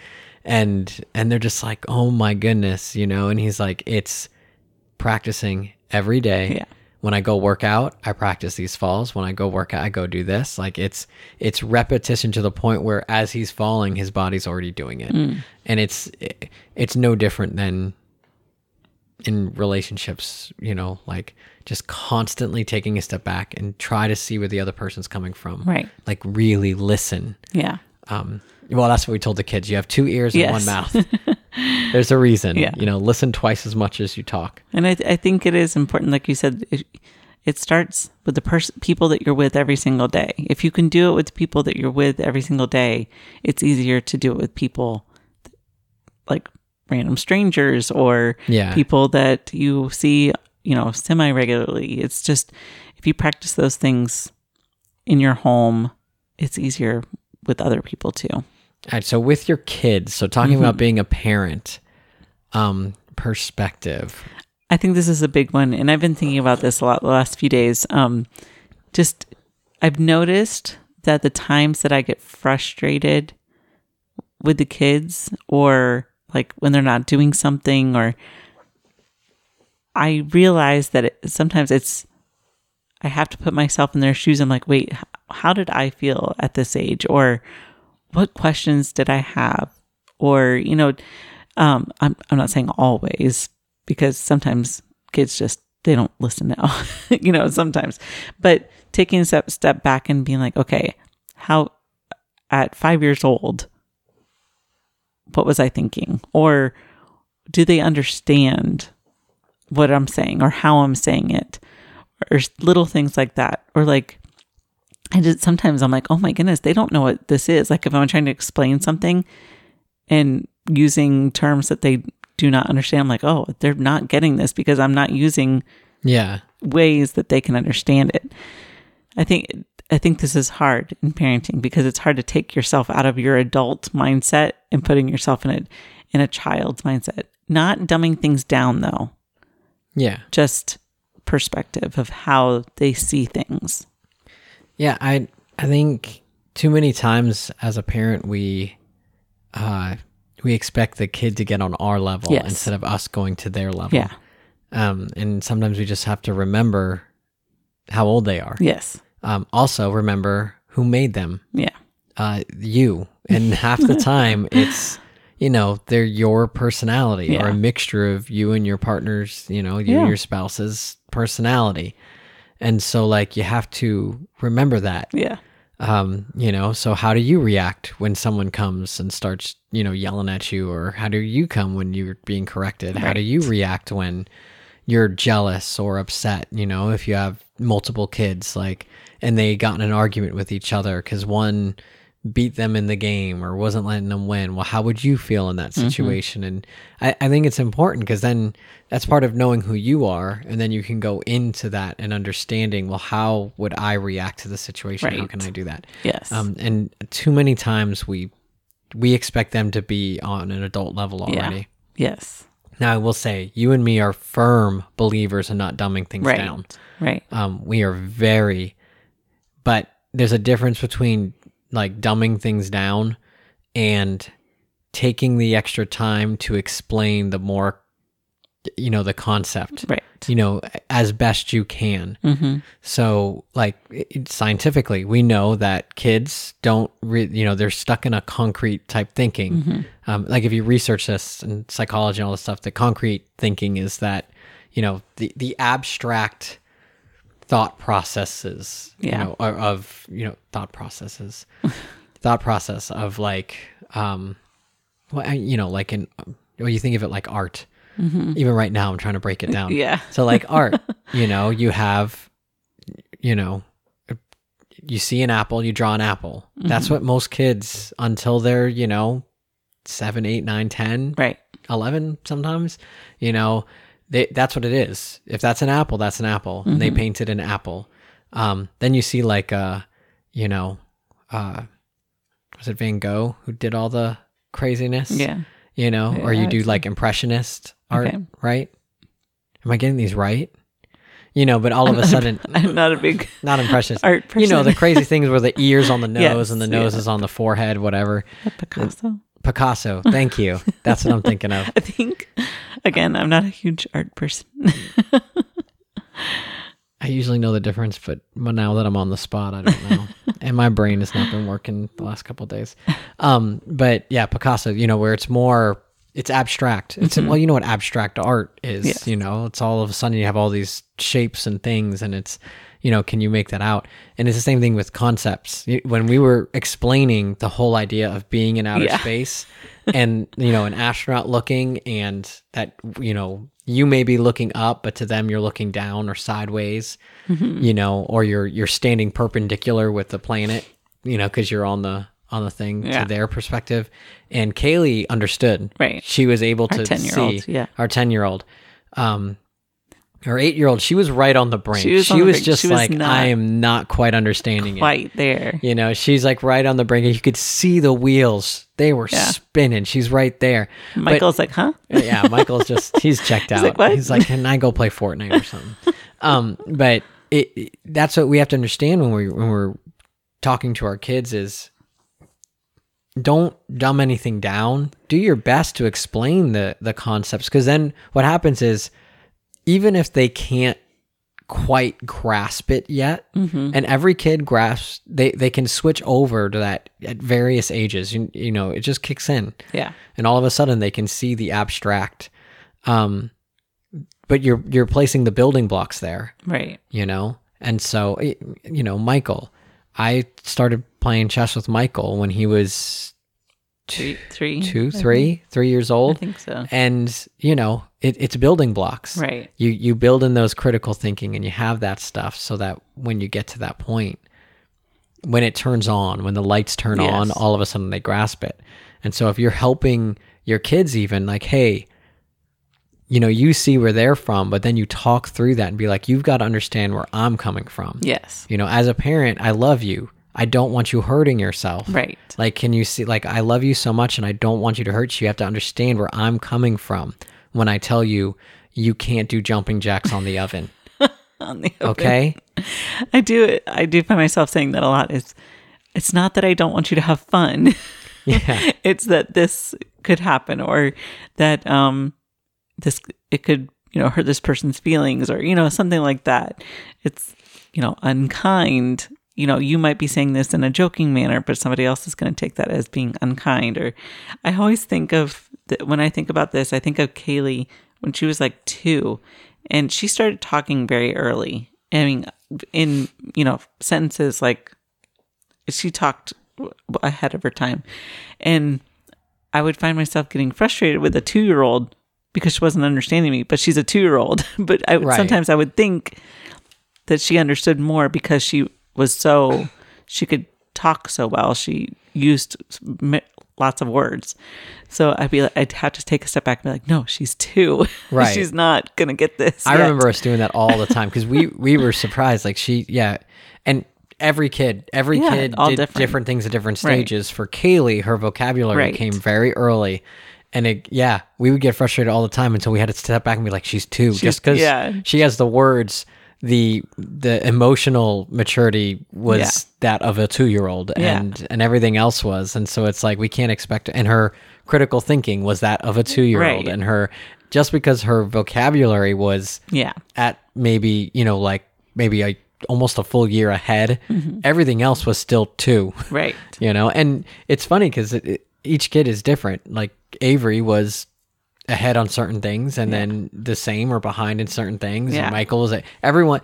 And, and they're just like, oh my goodness, you know, and he's like, it's practicing every day Yeah. when I go work out, I practice these falls. When I go work out, I go do this. Like it's it's repetition to the point where as he's falling, his body's already doing it, mm. and it's it's no different than in relationships. You know, like just constantly taking a step back and try to see where the other person's coming from. Right. Like really listen. Yeah. Um, well, that's what we told the kids. You have two ears and one mouth. There's a reason. Yeah. You know, listen twice as much as you talk. And I, I think it is important, like you said, it, it starts with the person, people that you're with every single day. If you can do it with the people that you're with every single day, it's easier to do it with people like random strangers or Yeah. people that you see, you know, semi regularly. It's just if you practice those things in your home, it's easier with other people too. All right, so with your kids, so talking Mm-hmm. about being a parent, um, perspective. I think this is a big one, and I've been thinking about this a lot the last few days. Um, just I've noticed that the times that I get frustrated with the kids, or like when they're not doing something, or I realize that it, sometimes it's I have to put myself in their shoes. I'm like, wait, how did I feel at this age, or what questions did I have, or you know, um, I'm I'm not saying always because sometimes kids just they don't listen now, you know, sometimes. But taking a step step back and being like, okay, how at five years old, what was I thinking, or do they understand what I'm saying or how I'm saying it, or little things like that, or like. I just sometimes I'm like, oh my goodness, they don't know what this is. Like if I'm trying to explain mm-hmm. something and using terms that they do not understand, I'm like, oh, they're not getting this because I'm not using Yeah. ways that they can understand it. I think I think this is hard in parenting because it's hard to take yourself out of your adult mindset and putting yourself in a in a child's mindset. Not dumbing things down though, Yeah. just perspective of how they see things. Yeah, I I think too many times as a parent we uh we expect the kid to get on our level Yes. instead of us going to their level. Yeah. Um and sometimes we just have to remember how old they are. Yes. Um also remember who made them. Yeah. Uh you. And half the time it's you know, they're your personality or a mixture of you and your partner's, you know, you Yeah. and your spouse's personality. And so like you have to remember that Yeah. um you know so how do you react when someone comes and starts you know yelling at you or how do you come when you're being corrected how do you react when you're jealous or upset you know if you have multiple kids like and they got in an argument with each other because one beat them in the game or wasn't letting them win well how would you feel in that situation and I, I think it's important because then that's part of knowing who you are and then you can go into that and understanding well how would i react to the situation how can i do that Yes. um, and too many times we we expect them to be on an adult level Yeah. already. yes. Now I will say, you and me are firm believers in not dumbing things Right. down. Right. Um, we are very, but there's a difference between like dumbing things down and taking the extra time to explain the more, you know, the concept, Right. you know, as best you can. Mm-hmm. So, like it, scientifically, we know that kids don't, re- you know, they're stuck in a concrete type thinking. Um, like if you research this and psychology and all this stuff, the concrete thinking is that, you know, the the abstract thought processes, Yeah. you know, of you know thought processes, thought process of like, um, well, you know, like in, or you think of it like art. Even right now, I'm trying to break it down. Yeah. So like art, you know, you have, you know, you see an apple, you draw an apple. That's what most kids until they're, you know, seven, eight, nine, ten, Right. 11 sometimes, you know, they, that's what it is. If that's an apple, that's an apple. And they painted an apple. Um, then you see like, uh, you know, uh, was it Van Gogh who did all the craziness? Yeah. You know, or you do like impressionist art, Okay. right? Am I getting these right? You know, but all of a sudden, I'm not a big not impressionist. art person. You know, the crazy things where the ears on the nose Yes, and the nose yeah. is on the forehead, whatever. Picasso. Picasso, thank you. That's what I'm thinking of. I think again, I'm not a huge art person. I usually know the difference, but now that I'm on the spot, I don't know. and my brain has not been working the last couple of days. Um, but yeah, Picasso, you know, where it's more, it's abstract. It's well, you know what abstract art is. Mm-hmm. Yes. You know, it's all of a sudden you have all these shapes and things, and it's, you know, can you make that out? And it's the same thing with concepts. When we were explaining the whole idea of being in outer Yeah. space, and you know, an astronaut looking, and that you know, you may be looking up, but to them you're looking down or sideways Mm-hmm. you know, or you're you're standing perpendicular with the planet, you know, because you're on the on the thing Yeah. to their perspective. And Kaylee understood. Right. She was able Our to 10-year-old, see yeah. our ten year old. Um her eight year old, she was right on the brink. She She was was, the brink. just She was like, I am not quite understanding it. Quite there. You know, she's like right on the brink, and you could see the wheels. They were Yeah. spinning. She's right there. But- Michael's like, huh? yeah, Michael's just he's checked out. like, "What?" He's like, can I go play Fortnite or something? um, but it, it- that's what we have to understand when we when we're talking to our kids is don't dumb anything down. Do your best to explain the the concepts because then what happens is even if they can't quite grasp it yet and every kid grasps they they can switch over to that at various ages. You, you know it just kicks in. Yeah. and all of a sudden they can see the abstract um but you're you're placing the building blocks there Right. you know? And so you know michael i started playing chess with michael when he was Three, three, two three three years think- I old think so. and you know it, it's building blocks Right. you you build in those critical thinking and you have that stuff so that when you get to that point when it turns on when the lights turn on all of a sudden they grasp it and so if you're helping your kids even like hey you know you see where they're from but then you talk through that and be like you've got to understand where i'm coming from Yes. you know as a parent i love you i don't want you hurting yourself Right. like, can you see, like, I love you so much and I don't want you to hurt you. You have to understand where I'm coming from when I tell you you can't do jumping jacks on the oven. on the open. Okay. I do I do find myself saying that a lot is it's not that I don't want you to have fun. Yeah. it's that this could happen or that um this it could, you know, hurt this person's feelings or you know, something like that. It's, you know, unkind. You know, you might be saying this in a joking manner, but somebody else is going to take that as being unkind or I always think of th- when I think about this, I think of Kaylee when she was like 2 and she started talking very early. I mean, in, you know, sentences like she talked ahead of her time. And I would find myself getting frustrated with a two year old because she wasn't understanding me, but she's a two year old. but I Right. sometimes I would think that she understood more because she was so, she could talk so well. She used lots of words. So I'd be like, I'd have to take a step back and be like, no, she's two. Right. she's not going to get this. I yet. remember us doing that all the time because we we were surprised. Like she, yeah, and every kid, every Yeah, kid all did different. different. things at different Right. stages. For Kaylee, her vocabulary Right. came very early, and it, yeah, we would get frustrated all the time until we had to step back and be like, "She's two, just because yeah. she has the words." The the emotional maturity was Yeah. that of a two year old, Yeah. and and everything else was, and so it's like we can't expect. And her critical thinking was that of a two year old, Right. and her just because her vocabulary was Yeah. at maybe you know like maybe a almost a full year ahead mm-hmm. everything else was still two Right. you know and it's funny because it, it- each kid is different like avery was ahead on certain things and then the same or behind in certain things Yeah. and michael was a- everyone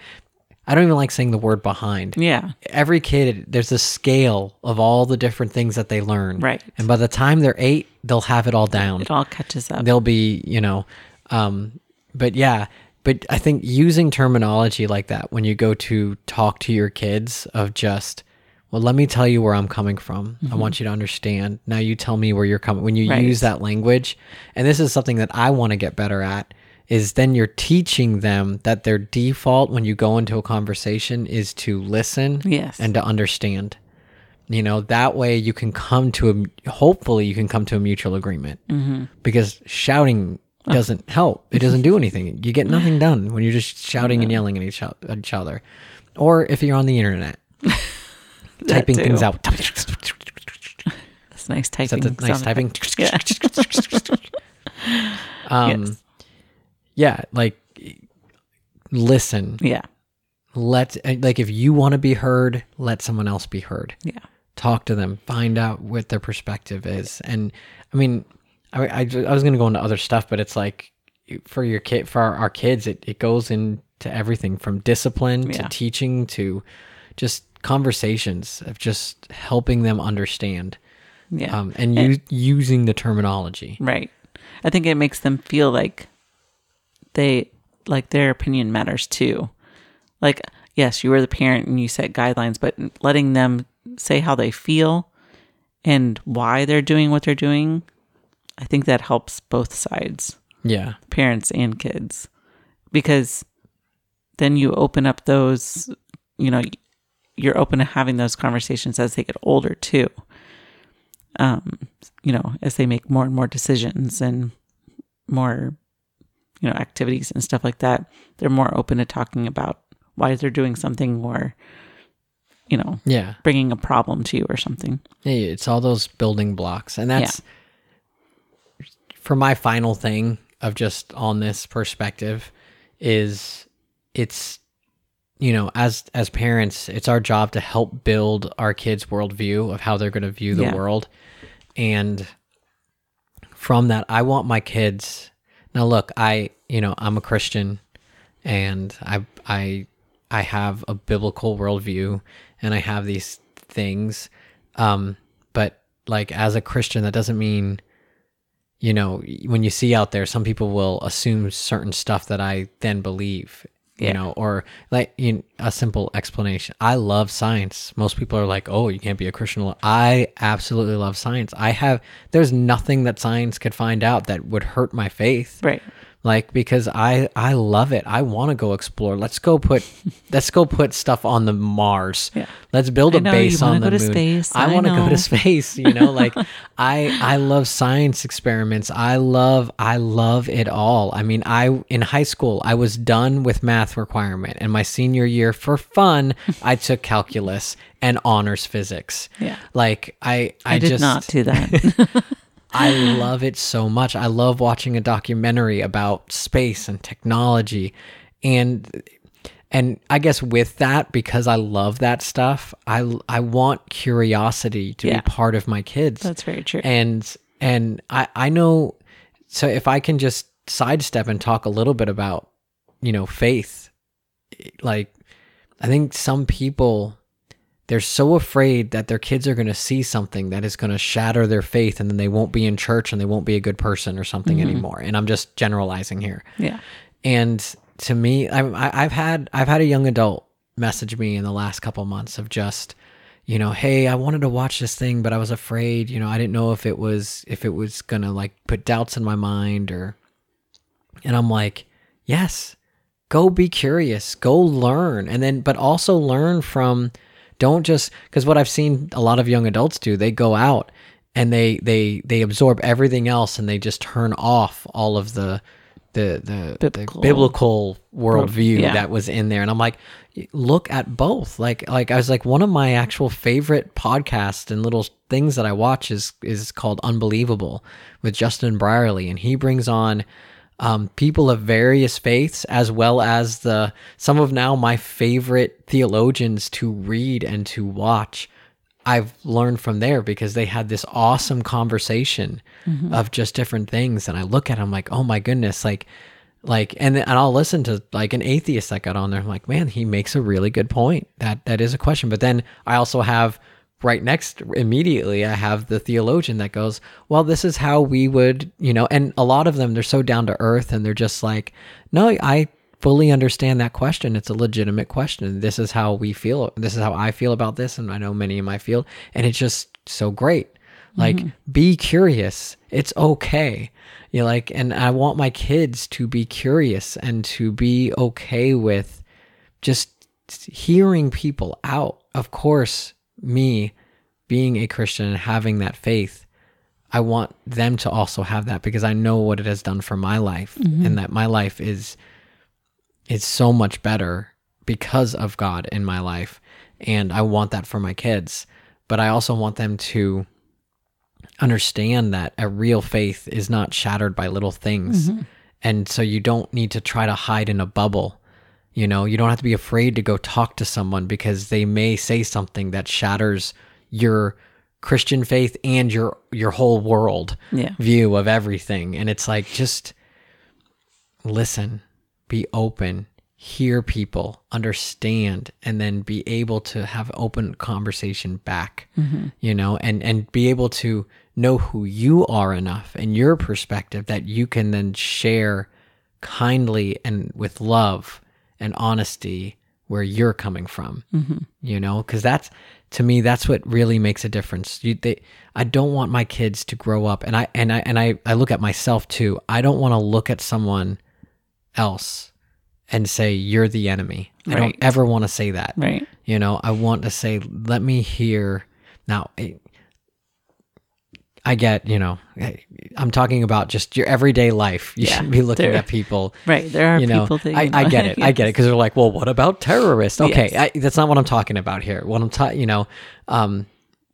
i don't even like saying the word behind Yeah. every kid there's a scale of all the different things that they learn Right. and by the time they're eight they'll have it all down It all catches up. they'll be you know um but yeah but i think using terminology like that when you go to talk to your kids of just well let me tell you where i'm coming from. I want you to understand. Now you tell me where you're coming when you Right. use that language. And this is something that i want to get better at is then you're teaching them that their default when you go into a conversation is to listen Yes. and to understand. You know that way you can come to a hopefully you can come to a mutual agreement. Mm-hmm. because shouting doesn't help. It doesn't do anything. You get nothing done when you're just shouting and yelling at each, o- at each other. Or if you're on the internet typing too. things out That's nice typing. that the nice sound typing. Yeah. um Yes. yeah like listen Yeah. let like if you want to be heard let someone else be heard Yeah. talk to them, find out what their perspective is. And I mean, I, I, I was going to go into other stuff, but it's like for your kid, for our, our kids, it, it goes into everything from discipline to teaching to just conversations of just helping them understand Yeah. um, and u- using the terminology. Right. I think it makes them feel like they like their opinion matters too. Like, yes, you are the parent and you set guidelines, but letting them say how they feel and why they're doing what they're doing, I think that helps both sides, Yeah. parents and kids. Because then you open up those, you know, you're open to having those conversations as they get older too um, you know, as they make more and more decisions and more, you know, activities and stuff like that, they're more open to talking about why they're doing something or, you know, Yeah. bringing a problem to you or something. Yeah, it's all those building blocks. And that's for my final thing of just on this perspective is it's you know, as as parents, it's our job to help build our kids' worldview of how they're gonna view the Yeah. world. And from that, I want my kids now look, I you know, I'm a Christian and I I I have a biblical worldview and I have these things. Um, but like as a Christian, that doesn't mean, you know, when you see out there, some people will assume certain stuff that I then believe, you Yeah. know, or like you know, a simple explanation. I love science. Most people are like, oh, you can't be a Christian. I absolutely love science. I have, there's nothing that science could find out that would hurt my faith Right. Like because i i love it. I want to go explore. Let's go put let's go put stuff on the mars. Yeah. let's build a know, base on the go to moon. space, i I want to go to space you know like i i love science experiments. I love i love it all. I mean i in high school i was done with math requirement. And my senior year for fun i took calculus and honors physics. Yeah. like i i, I, did just not do that. I love it so much. I love watching a documentary about space and technology and and I guess with that because I love that stuff, I I want curiosity to Yeah. be part of my kids. That's very true. And and I I know so if I can just sidestep and talk a little bit about you know faith like I think some people they're so afraid that their kids are going to see something that is going to shatter their faith and then they won't be in church and they won't be a good person or something mm-hmm. anymore. And I'm just generalizing here. yeah. And to me, I, I've had I've had a young adult message me in the last couple months of just, you know, hey, I wanted to watch this thing, but I was afraid. You know, I didn't know if it was if it was gonna like put doubts in my mind or. And I'm like, yes, go be curious, go learn, and then but also learn from. Don't just because what I've seen a lot of young adults do, they go out and they they they absorb everything else and they just turn off all of the the the Biblical- the biblical worldview yeah. that was in there. And i'm like look at both. Like like i was like one of my actual favorite podcasts and little things that i watch is is called unbelievable with justin brierley and he brings on um, people of various faiths as well as the some of now my favorite theologians to read and to watch I've learned from there because they had this awesome conversation of just different things. And I look at them like, oh my goodness, like, like, and and I'll listen to like an atheist that got on there. I'm like, man, he makes a really good point. That that is a question. But then I also have right next immediately I have the theologian that goes, well, this is how we would, you know, and a lot of them they're so down to earth and they're just like, no, I fully understand that question. It's a legitimate question. This is how we feel. This is how I feel about this. And I know many in my field. And it's just so great. Like, mm-hmm. be curious. It's okay. You like, and I want my kids to be curious and to be okay with just hearing people out. Of course, me being a Christian and having that faith, I want them to also have that because I know what it has done for my life mm-hmm. and that my life is is so much better because of God in my life. And I want that for my kids but I also want them to understand that a real faith is not shattered by little things. Mm-hmm. And so you don't need to try to hide in a bubble you know you don't have to be afraid to go talk to someone because they may say something that shatters your christian faith and your your whole world Yeah. view of everything and it's like just listen be open hear people understand and then be able to have open conversation back mm-hmm. you know and and be able to know who you are enough and your perspective that you can then share kindly and with love and honesty where you're coming from mm-hmm. you know? Because that's to me that's what really makes a difference. You they i don't want my kids to grow up and i and i and i, I look at myself too. I don't want to look at someone else and say you're the enemy. I don't ever want to say that Right. you know? I want to say let me hear now I- i get you know I- i'm talking about just your everyday life you Yeah, should be looking at people Right. There are you know, people that I, I get it. I get it because they're like, well, what about terrorists? Okay, Yes. I, that's not what I'm talking about here. What I'm talking, you know, um,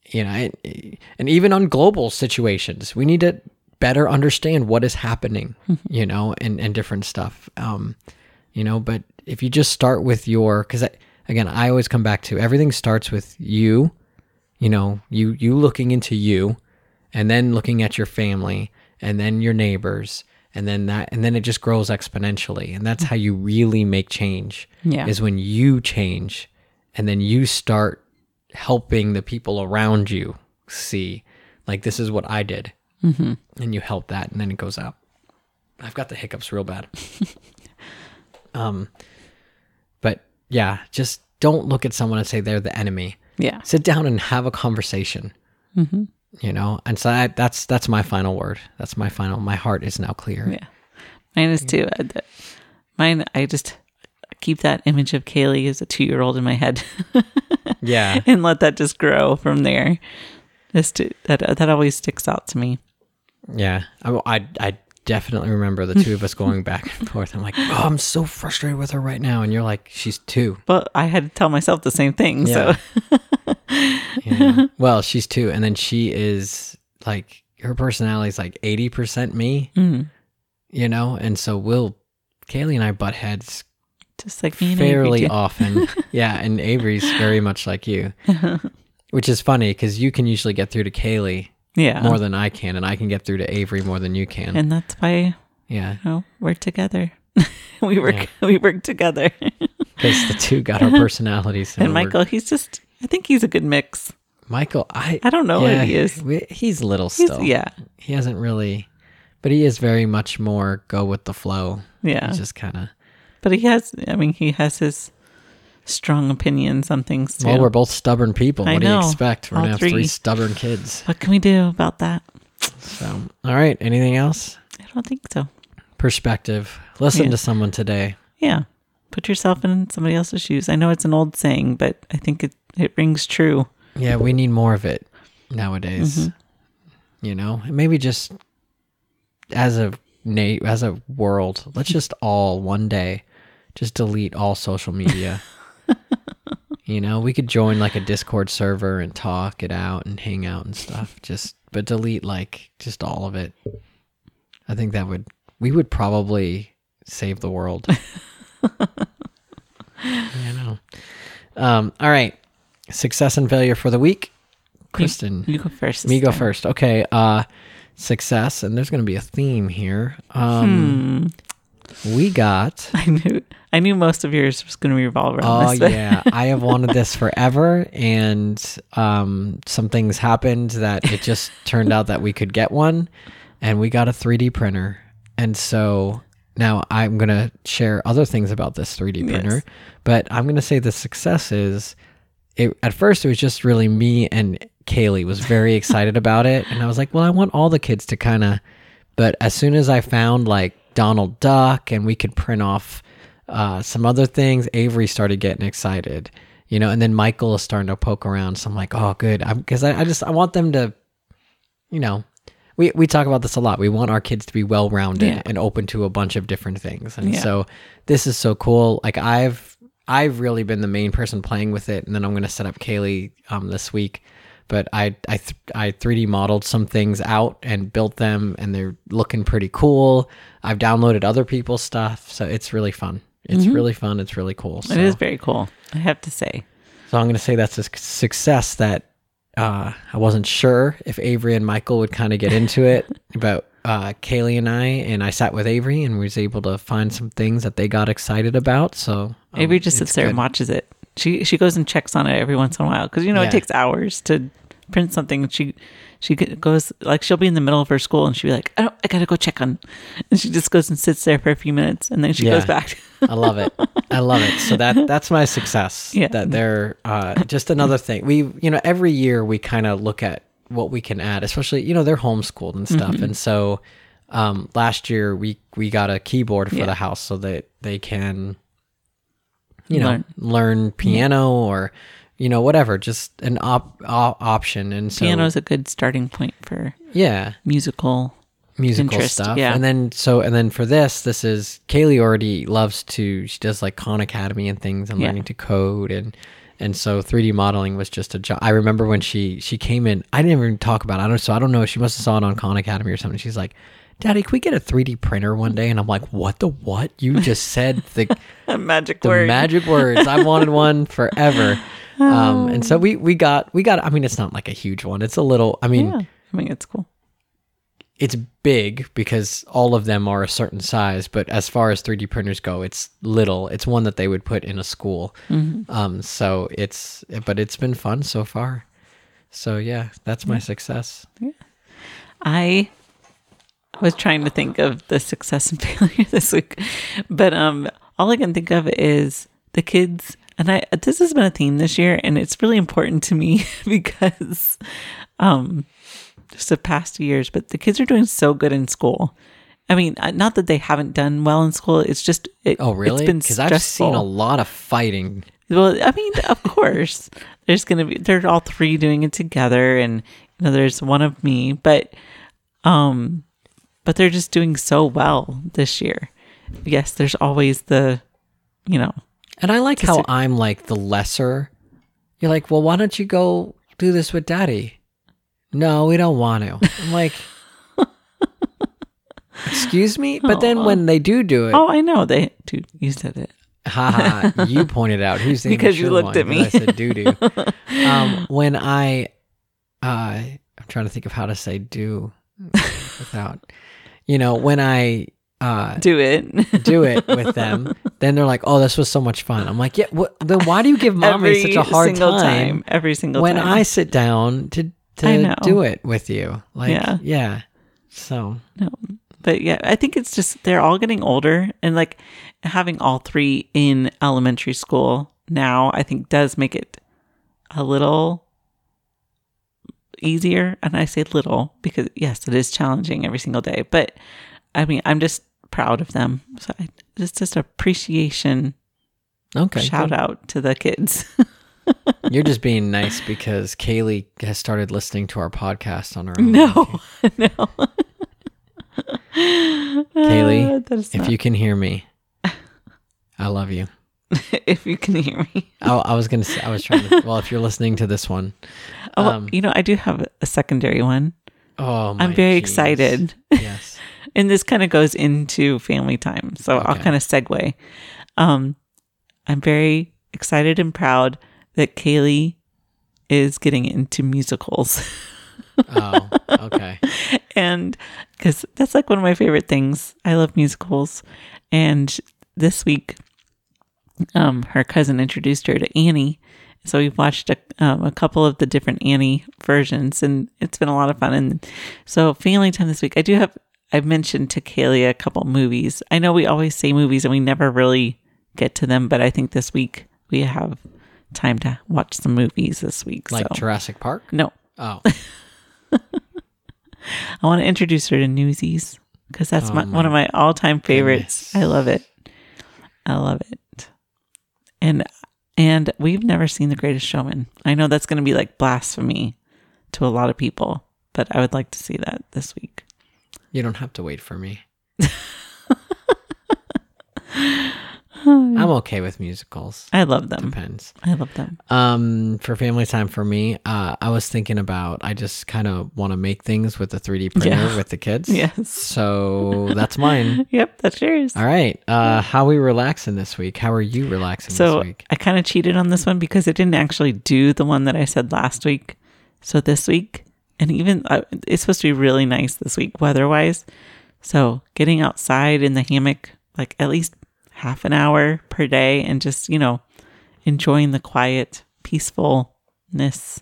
you know, and, and even on global situations, we need to better understand what is happening, Mm-hmm. you know, and and different stuff, um, you know. But if you just start with your, because again, I always come back to everything starts with you, you know, you you looking into you, and then looking at your family, and then your neighbors and then that and then it just grows exponentially. And that's how you really make change Yeah. is when you change and then you start helping the people around you see like this is what i did. Mm-hmm. and you help that and then it goes out i've got the hiccups real bad. Um but yeah just don't look at someone and say they're the enemy. Yeah. sit down and have a conversation you know and so I, that's that's my final word that's my final my heart is now clear Yeah. Mine is too. Mine, I just keep that image of Kaylee as a two year old in my head Yeah. and let that just grow from there. Just to, that that always sticks out to me. Yeah. I, I, I definitely remember the two of us going back and forth. I'm like, oh, I'm so frustrated with her right now. And you're like, she's two. But I had to tell myself the same thing. Yeah. So Yeah. well, she's two. And then she is like, her personality is like 80% me, Mm. you know? And so we'll, Kaylee and I butt heads just like me and fairly often. yeah. And Avery's very much like you, which is funny because you can usually get through to Kaylee yeah. more than I can. And I can get through to Avery more than you can. and that's why yeah. you know, we're together. we work Yeah. we work together. Because the two got our personalities. so and Michael, he's just I think he's a good mix. Michael, I I don't know yeah, what he is. he's little He's, still. yeah. he hasn't really, but he is very much more go with the flow. Yeah. He's just kind of. But he has I mean he has his strong opinions on things too. Well, we're both stubborn people. I What do you know. expect? We're All gonna have three three. stubborn kids. what can we do about that? So, all right. Anything else? I don't think so. Perspective. Listen Yeah. to someone today. Yeah. Put yourself in somebody else's shoes. I know it's an old saying, but I think it, it rings true. Yeah, we need more of it nowadays. Mm-hmm. You know, And maybe just as a as a world, let's just all one day just delete all social media. you know, we could join like a Discord server and talk it out and hang out and stuff. Just but delete like just all of it. I think that would we would probably save the world. you know. Um, all right. Success and failure for the week. Kristin, You go first. me go time. first. Okay. Uh, success, and there's going to be a theme here. Um, Hmm. We got. I knew I knew most of yours was going to revolve around Oh this. yeah, I have wanted this forever, and um, some things happened that it just turned out that we could get one, and we got a 3D printer, and so now I'm gonna share other things about this 3D printer, Yes. but I'm gonna say the success is, it at first it was just really me and Kaylee was very excited about it, and I was like, well, I want all the kids to kind of, but as soon as I found like Donald Duck and we could print off uh, some other things, Avery started getting excited, you know, and then Michael is starting to poke around. So I'm like, oh, good, because I, I just I want them to, you know, we we talk about this a lot. We want our kids to be well rounded Yeah. and open to a bunch of different things, and Yeah. so this is so cool. Like I've I've really been the main person playing with it, and then I'm going to set up Kaylee um, this week. But I I th- I 3D modeled some things out and built them, and they're looking pretty cool. I've downloaded other people's stuff, so it's really fun. It's really fun. It's really cool. So, Mm-hmm. It is very cool. I have to say. so I'm going to say that's a success that uh, I wasn't sure if Avery and Michael would kind of get into it, but uh, Kaylee and I, and I sat with Avery and was able to find some things that they got excited about. So um, Avery just sits there and watches it. She she goes and checks on it every once in a while because you know Yeah. it takes hours to print something. She she goes like she'll be in the middle of her school and she'll be like, I don't, I gotta go check on, and she just goes and sits there for a few minutes and then she goes back. I love it. I love it. So that that's my success. Yeah. That they're uh, just another thing. We you know every year we kind of look at what we can add, especially you know they're homeschooled and stuff, Mm-hmm. and so um, last year we we got a keyboard for Yeah. the house so that they can you know Learn. learn, piano or you know whatever, just an op, op option. And so Piano is a good starting point for yeah, musical. musical interest, stuff. yeah. And then so and then for this, this is Kaylee already loves to she does like Khan Academy and things and Yeah. learning to code and and so 3D modeling was just a job. I remember when she she came in, I didn't even talk about it. I don't so I don't know. She must have saw it on Khan Academy or something. She's like, Daddy, can we get a 3D printer one day? And I'm like, what the what? You just said the magic the word. magic words. I wanted one forever. Um, and so we we got we got. I mean, it's not like a huge one. It's a little. I mean, yeah, I mean it's cool. it's big because all of them are a certain size. But as far as 3D printers go, it's little. It's one that they would put in a school. Um, so it's but it's been fun so far. So yeah, that's my success. I was trying to think of the success and failure this week, but um, all I can think of is the kids. And I this has been a theme this year, and it's really important to me because um, just the past years. But the kids are doing so good in school, I mean, uh, not that they haven't done well in school. It's just it, Oh, really? It's been Because I've seen a lot of fighting. Well, I mean, of course, there's gonna be they're all three doing it together, and you know, there's one of me, but um, but they're just doing so well this year. Yes, there's always the, you know, And I like how I'm like the lesser. You're like, well, why don't you go do this with daddy? No, we don't want to. I'm like, excuse me? But then when they do do it, oh, I know they. Dude, you said it. haha, you pointed out who's the Because you looked one, at me. I said doo doo. um, when I, uh, I'm trying to think of how to say do without, you know, when I uh, Do it. do it with them, then they're like, "Oh, this was so much fun." I'm like, "Yeah, what, then why do you give mommy such a hard single time, Every single time? when time. I sit down to to do it with you?" Like, Yeah. yeah, So No, but yeah, I think it's just they're all getting older, and like having all three in elementary school now, I think does make it a little easier. And I say little because yes, it is challenging every single day. But I mean, I'm just proud of them. So I, it's just appreciation. okay, Shout good. out to the kids. You're just being nice because Kaylee has started listening to our podcast on her own. no, no. Kaylee, Uh, if not- you can hear me, I love you. if you can hear me. Oh, I was gonna say I was trying to. Well, if you're listening to this one, Oh, Um, you know, I do have a secondary one. oh, my I'm very jeez. excited. Yes. and this kind of goes into family time. So I'll kind of segue. Um, I'm very excited and proud that Kaylee is getting into musicals. Oh, okay. and because that's like one of my favorite things. I love musicals. And this week, um, her cousin introduced her to Annie. So we've watched a, um, a couple of the different Annie versions, and it's been a lot of fun. And so, family time this week, I do have, I've mentioned to Kaylee a couple movies. I know we always say movies and we never really get to them, but I think this week we have time to watch some movies this week. Like so. Jurassic Park. no, Oh, I want to introduce her to Newsies because that's Oh my, my one of my all-time favorites. goodness. I love it. I love it. And and we've never seen The Greatest Showman. I know that's going to be like blasphemy to a lot of people, but I would like to see that this week. you don't have to wait for me. I'm okay with musicals. I love them. Depends. I love them. Um, for family time for me, uh, I was thinking about I just kind of want to make things with a 3D printer Yeah. with the kids. Yes. So that's mine. Yep, that's yours. All right. Uh, how we relaxing this week? How are you relaxing So this week? I kind of cheated on this one because I didn't actually do the one that I said last week. So this week, and even uh, it's supposed to be really nice this week weather wise. So getting outside in the hammock, like at least half an hour per day, and just, you know, enjoying the quiet, peacefulness.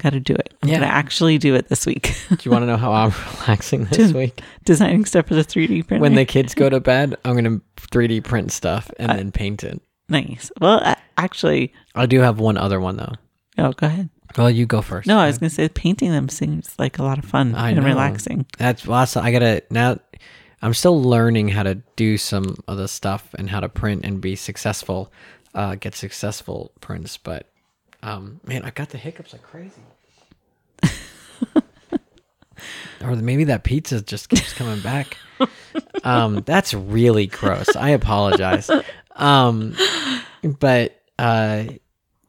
Got to do it. I'm Yeah. going to actually do it this week. Do you want to know how I'm relaxing this week? Designing stuff for the 3D printer. When the kids go to bed, I'm gonna 3D print stuff and Uh, then paint it. nice. Well, uh, actually, I do have one other one though. oh, go ahead. Well, you go first. No, I was going to say painting them seems like a lot of fun I and know. relaxing. That's awesome. I gotta now. I'm still learning how to do some of the stuff and how to print and be successful, uh, get successful prints. But um, man, I got the hiccups like crazy. or maybe that pizza just keeps coming back. Um, that's really gross. I apologize. Um, but uh,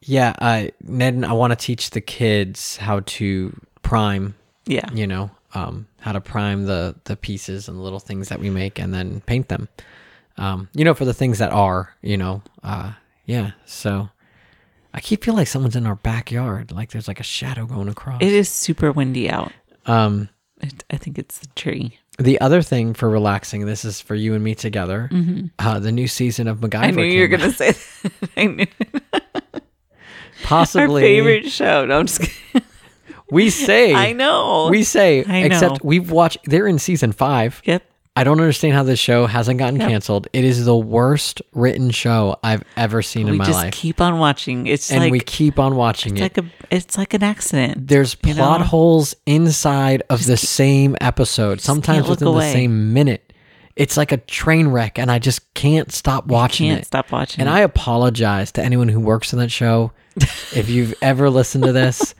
yeah, uh, Ned, I want to teach the kids how to prime Yeah. you know um, how to prime the the pieces and the little things that we make and then paint them um, you know for the things that are you know uh, yeah so i keep feeling like someone's in our backyard like there's like a shadow going across It is super windy out. um, It, I think it's the tree. the other thing for relaxing this is for you and me together uh, the new season of MacGyver Mm-hmm. I knew you were going to say that. I knew. possibly Our favorite show. No, I'm just kidding. We say I know. we say I except we've watched they're in season five Yep. I don't understand how this show hasn't gotten canceled. It is the worst written show I've ever seen in we my just life. keep on watching. It's and like we keep on watching it's it. like a it's like an accident. There's plot know? holes inside of the same episode, sometimes within the away. same minute. It's like a train wreck, and I just can't stop watching Can't it. stop watching. And I apologize to anyone who works in that show. if you've ever listened to this,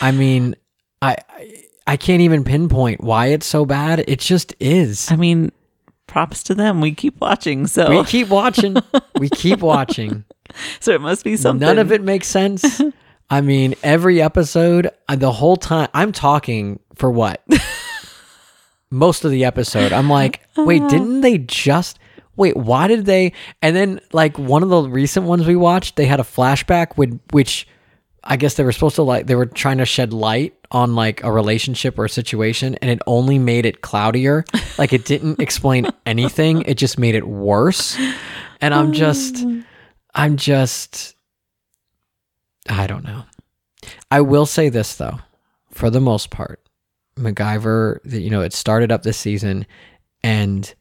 I mean, I I- I can't even pinpoint why it's so bad. It just is. I mean, props to them. We keep watching, so We keep watching. we keep watching. so it must be something. None of it makes sense. I mean, every episode, uh, the whole time, I'm talking for what? Most of the episode, I'm like, wait, didn't they just. Wait, why did they? And then, like, one of the recent ones we watched, they had a flashback with which I guess they were supposed to, like, they were trying to shed light on, like, a relationship or a situation, and it only made it cloudier. Like, it didn't explain anything, it just made it worse. And I'm just. I'm just I don't know. I will say this though, for the most part, MacGyver, you know, it started up this season and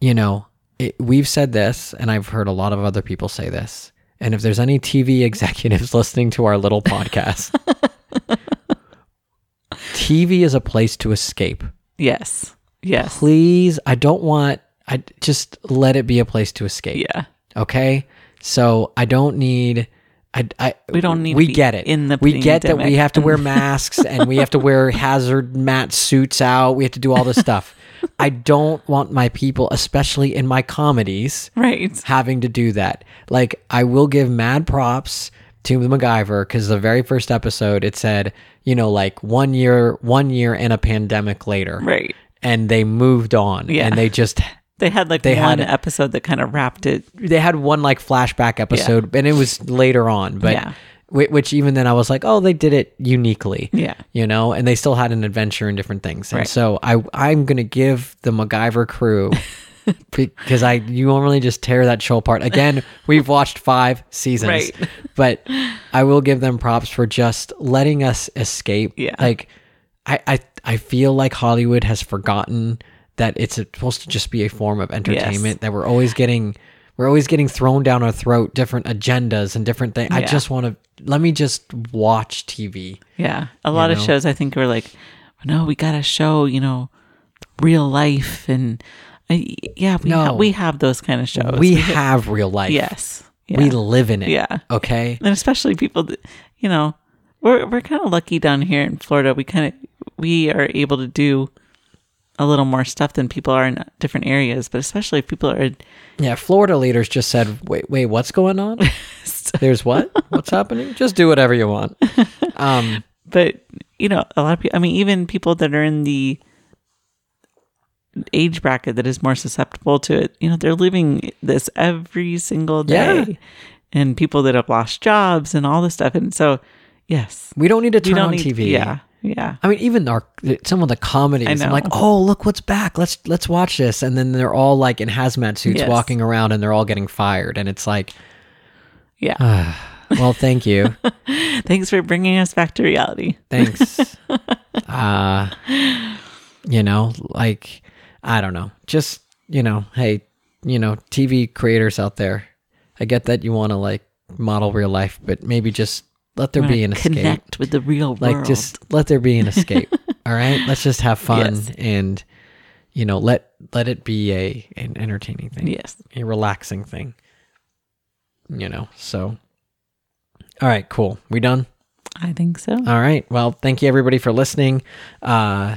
you know, it, we've said this and I've heard a lot of other people say this. And if there's any TV executives listening to our little podcast, TV is a place to escape. Yes. Yes. Please, I don't want I just let it be a place to escape. Yeah. Okay. So I don't need. I, I We don't need to We get it. in the we get that we have to wear masks and we have to wear hazmat suits out. We have to do all this stuff. I don't want my people, especially in my comedies, Right. having to do that. Like I will give mad props to the MacGyver because the very first episode it said, you know, like one year, one year and a pandemic later, Right. and they moved on, Yeah. and they just They had like They one had- episode that kind of wrapped it. they had one like flashback episode and it was later on but Yeah. Whi- which even then i was like oh they did it uniquely Yeah. you know and they still had an adventure and different things and Right. so i i'm gonna give the macgyver crew because i you normally just tear that show apart again we've watched five seasons Right. but i will give them props for just letting us escape Yeah. like i i, I feel like hollywood has forgotten that it's supposed to just be a form of entertainment that we're always getting we're always getting thrown down our throat different agendas and different things i just want to let me just watch tv Yeah. A lot of know? shows I think are like, no, we got to show, you know, real life. And uh, yeah, we, No. ha- we have those kind of shows. we have real life yes. Yeah. we live in it Yeah. okay and especially people that you know we're we're kind of lucky down here in Florida. We kind of we are able to do a little more stuff than people are in different areas, but especially if people are yeah florida leaders just said wait wait what's going on? There's what? What's happening? Just do whatever you want. Um but you know a lot of people i mean even people that are in the age bracket that is more susceptible to it you know they're living this every single day. Yeah. and people that have lost jobs and all this stuff. And so yes. We don't need to turn on need tv yeah yeah I mean, even our some of the comedies. I'm like, oh, look what's back. Let's let's watch this, and then they're all like in hazmat suits Yes. walking around, and they're all getting fired, and it's like, yeah well, thank you, thanks for bringing us back to reality thanks. uh, you know, like I don't know, just you know, hey, you know, TV creators out there, I get that you want to like model real life, but maybe just let there be an escape. connect with the real world. like just let there be an escape all right? Let's just have fun Yes. and you know let let it be a an entertaining thing yes. a relaxing thing you know so. All right cool. We done? I think so. All right. Well thank you everybody for listening. Uh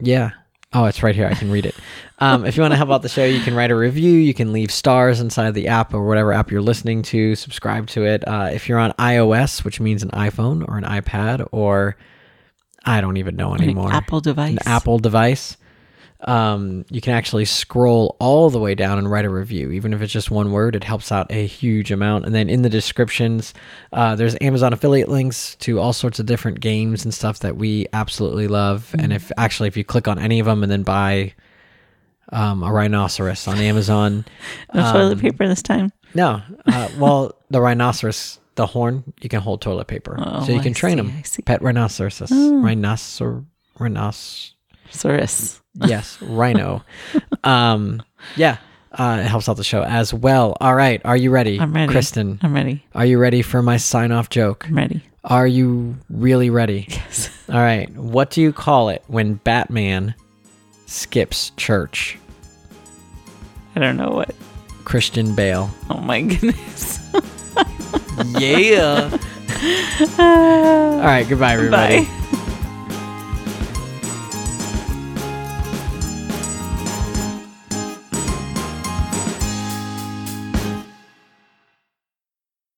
yeah oh it's right here. I can read it. Um, if you want to help out the show you can write a review you can leave stars inside the app or whatever app you're listening to subscribe to it. Uh, if you're on ios which means an iphone or an ipad or i don't even know An anymore. Apple device. An Apple device, um, you can actually scroll all the way down and write a review. Even if it's just one word, it helps out a huge amount. And then in the descriptions, uh, there's Amazon affiliate links to all sorts of different games and stuff that we absolutely love. And if actually, if you click on any of them and then buy um, a rhinoceros on Amazon, no toilet paper this time no, uh, well, the rhinoceros, the horn, you can hold toilet paper, Oh, so you I can train see, them. I. Pet rhinoceros, rhinocer, rhinos. Rhinoceros. Yes, Rhino. um, yeah, uh, it helps out the show as well. All right, are you ready? I'm ready. Kristin. I'm ready. Are you ready for my sign off joke? I'm ready. Are you really ready? Yes. All right. What do you call it when Batman skips church? I don't know what. Christian Bale. Oh my goodness. Yeah. All right. Goodbye, everybody. Bye.